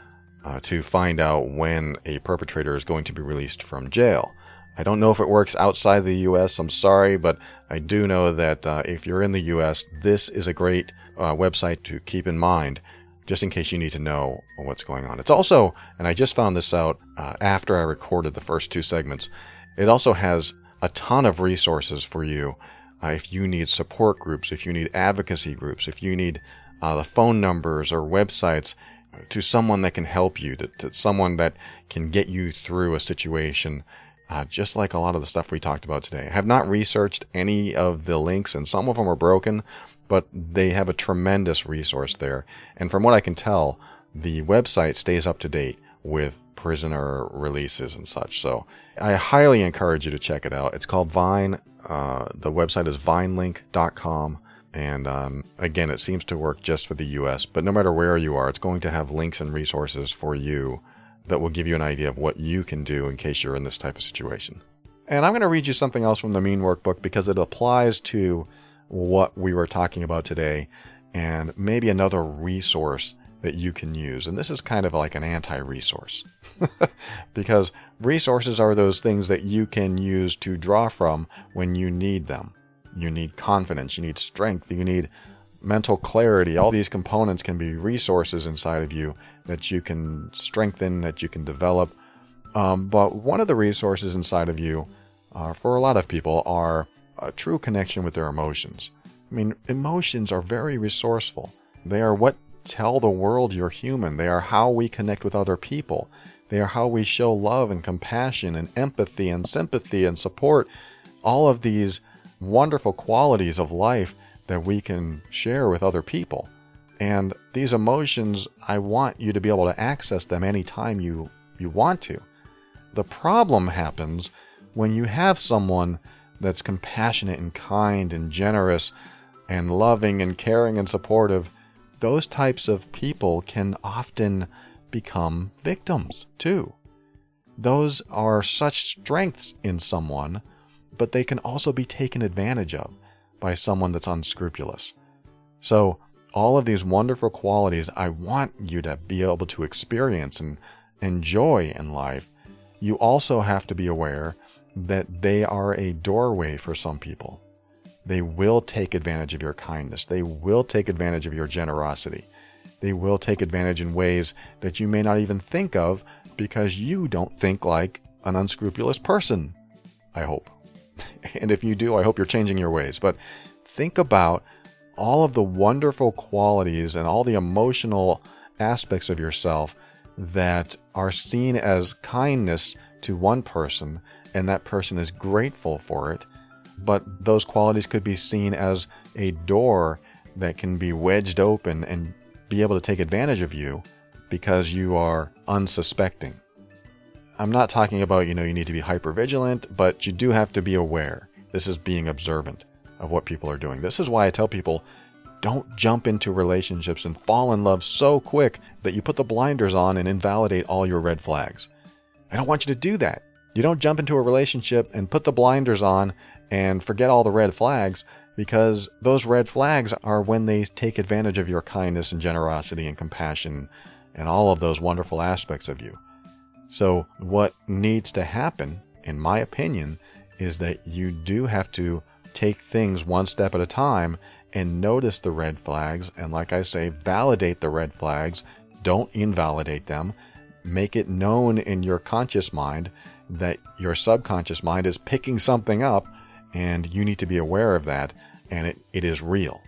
uh, to find out when a perpetrator is going to be released from jail. I don't know if it works outside the US. I'm sorry, but I do know that uh, if you're in the US, this is a great uh, website to keep in mind just in case you need to know what's going on. It's also, and I just found this out uh, after I recorded the first two segments, it also has a ton of resources for you uh, if you need support groups, if you need advocacy groups, if you need uh, the phone numbers or websites to someone that can help you, to, to someone that can get you through a situation uh, just like a lot of the stuff we talked about today. I have not researched any of the links, and some of them are broken, but they have a tremendous resource there. And from what I can tell, the website stays up to date with prisoner releases and such. So I highly encourage you to check it out. It's called Vine. Uh, the website is vinelink.com. And um, again, it seems to work just for the US, but no matter where you are, it's going to have links and resources for you that will give you an idea of what you can do in case you're in this type of situation. And I'm going to read you something else from the Mean Workbook because it applies to what we were talking about today and maybe another resource that you can use. And this is kind of like an anti resource because resources are those things that you can use to draw from when you need them. You need confidence, you need strength, you need mental clarity. All these components can be resources inside of you that you can strengthen, that you can develop. Um, but one of the resources inside of you, uh, for a lot of people, are a true connection with their emotions. I mean, emotions are very resourceful. They are what tell the world you're human. They are how we connect with other people. They are how we show love and compassion and empathy and sympathy and support. All of these wonderful qualities of life that we can share with other people. And these emotions, I want you to be able to access them anytime you, you want to. The problem happens when you have someone that's compassionate and kind and generous and loving and caring and supportive. Those types of people can often become victims too. Those are such strengths in someone, but they can also be taken advantage of by someone that's unscrupulous. So, all of these wonderful qualities I want you to be able to experience and enjoy in life, you also have to be aware that they are a doorway for some people. They will take advantage of your kindness. They will take advantage of your generosity. They will take advantage in ways that you may not even think of because you don't think like an unscrupulous person. I hope. And if you do, I hope you're changing your ways. But think about all of the wonderful qualities and all the emotional aspects of yourself that are seen as kindness to one person, and that person is grateful for it. But those qualities could be seen as a door that can be wedged open and be able to take advantage of you because you are unsuspecting. I'm not talking about, you know, you need to be hyper vigilant, but you do have to be aware. This is being observant of what people are doing. This is why I tell people don't jump into relationships and fall in love so quick that you put the blinders on and invalidate all your red flags. I don't want you to do that. You don't jump into a relationship and put the blinders on and forget all the red flags because those red flags are when they take advantage of your kindness and generosity and compassion and all of those wonderful aspects of you. So, what needs to happen, in my opinion, is that you do have to take things one step at a time and notice the red flags. And like I say, validate the red flags. Don't invalidate them. Make it known in your conscious mind that your subconscious mind is picking something up and you need to be aware of that and it, it is real.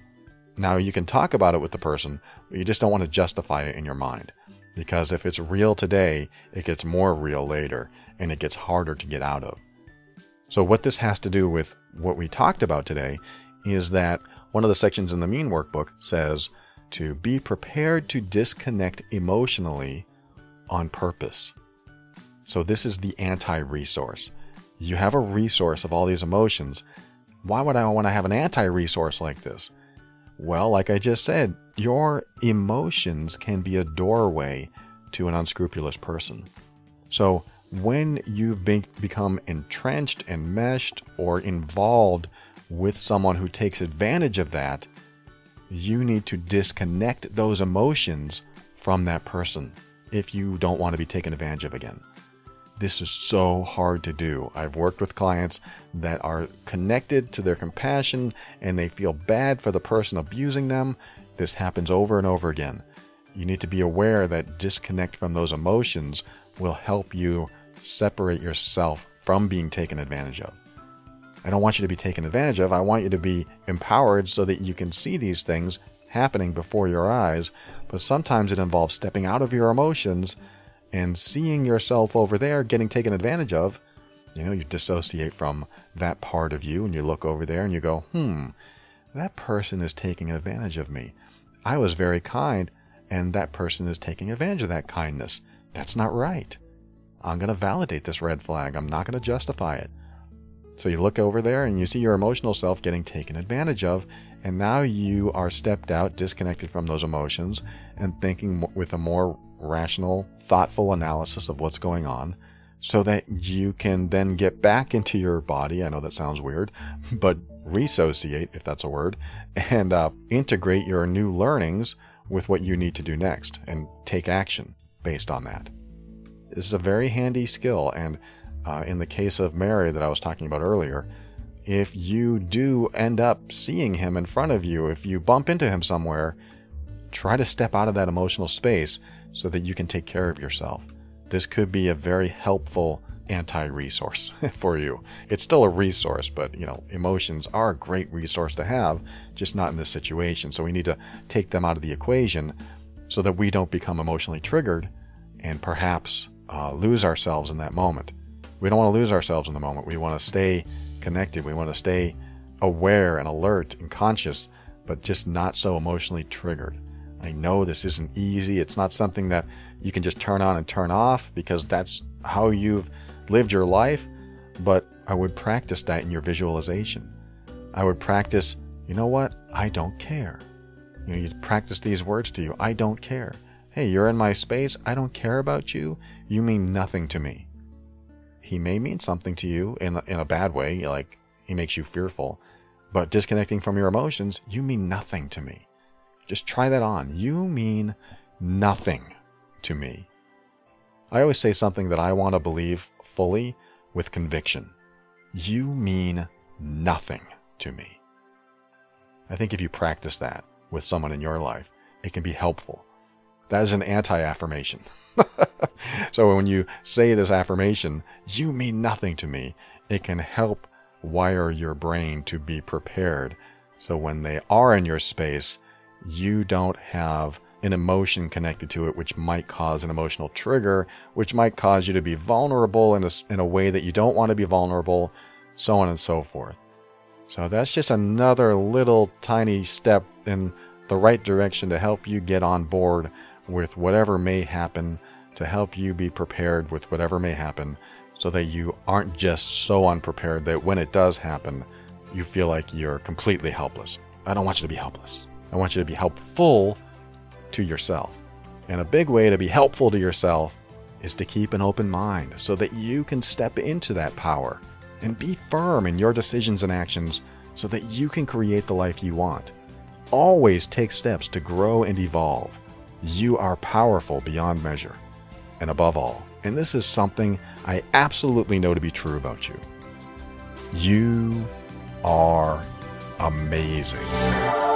Now you can talk about it with the person, but you just don't want to justify it in your mind. Because if it's real today, it gets more real later and it gets harder to get out of. So what this has to do with what we talked about today is that one of the sections in the Mean Workbook says to be prepared to disconnect emotionally on purpose. So this is the anti resource. You have a resource of all these emotions. Why would I want to have an anti resource like this? Well, like I just said, your emotions can be a doorway to an unscrupulous person. So when you've been, become entrenched, enmeshed, or involved with someone who takes advantage of that, you need to disconnect those emotions from that person if you don't want to be taken advantage of again. This is so hard to do. I've worked with clients that are connected to their compassion and they feel bad for the person abusing them. This happens over and over again. You need to be aware that disconnect from those emotions will help you separate yourself from being taken advantage of. I don't want you to be taken advantage of. I want you to be empowered so that you can see these things happening before your eyes. But sometimes it involves stepping out of your emotions and seeing yourself over there getting taken advantage of. You know, you dissociate from that part of you and you look over there and you go, hmm, that person is taking advantage of me. I was very kind and that person is taking advantage of that kindness. That's not right. I'm going to validate this red flag. I'm not going to justify it. So you look over there and you see your emotional self getting taken advantage of, and now you are stepped out, disconnected from those emotions, and thinking with a more rational, thoughtful analysis of what's going on, so that you can then get back into your body. I know that sounds weird, but resociate, if that's a word, and uh, integrate your new learnings with what you need to do next and take action based on that. This is a very handy skill, and uh, in the case of Mary that I was talking about earlier, if you do end up seeing him in front of you, if you bump into him somewhere, try to step out of that emotional space so that you can take care of yourself. This could be a very helpful anti-resource for you. It's still a resource, but you know, emotions are a great resource to have, just not in this situation. So we need to take them out of the equation so that we don't become emotionally triggered and perhaps uh, lose ourselves in that moment. We don't want to lose ourselves in the moment. We want to stay connected. We want to stay aware and alert and conscious, but just not so emotionally triggered. I know this isn't easy. It's not something that you can just turn on and turn off because that's how you've lived your life. But I would practice that in your visualization. I would practice, you know what? I don't care. You know, you practice these words to you. I don't care. Hey, you're in my space. I don't care about you. You mean nothing to me he may mean something to you in a, in a bad way, like he makes you fearful. But disconnecting from your emotions, you mean nothing to me. Just try that on. You mean nothing to me. I always say something that I want to believe fully with conviction. You mean nothing to me. I think if you practice that with someone in your life, it can be helpful. That is an anti affirmation. so when you say this affirmation, you mean nothing to me, it can help wire your brain to be prepared. So when they are in your space, you don't have an emotion connected to it, which might cause an emotional trigger, which might cause you to be vulnerable in a, in a way that you don't want to be vulnerable, so on and so forth. So that's just another little tiny step in the right direction to help you get on board with whatever may happen to help you be prepared with whatever may happen so that you aren't just so unprepared that when it does happen, you feel like you're completely helpless. I don't want you to be helpless. I want you to be helpful to yourself. And a big way to be helpful to yourself is to keep an open mind so that you can step into that power and be firm in your decisions and actions so that you can create the life you want. Always take steps to grow and evolve. You are powerful beyond measure. And above all, and this is something I absolutely know to be true about you, you are amazing.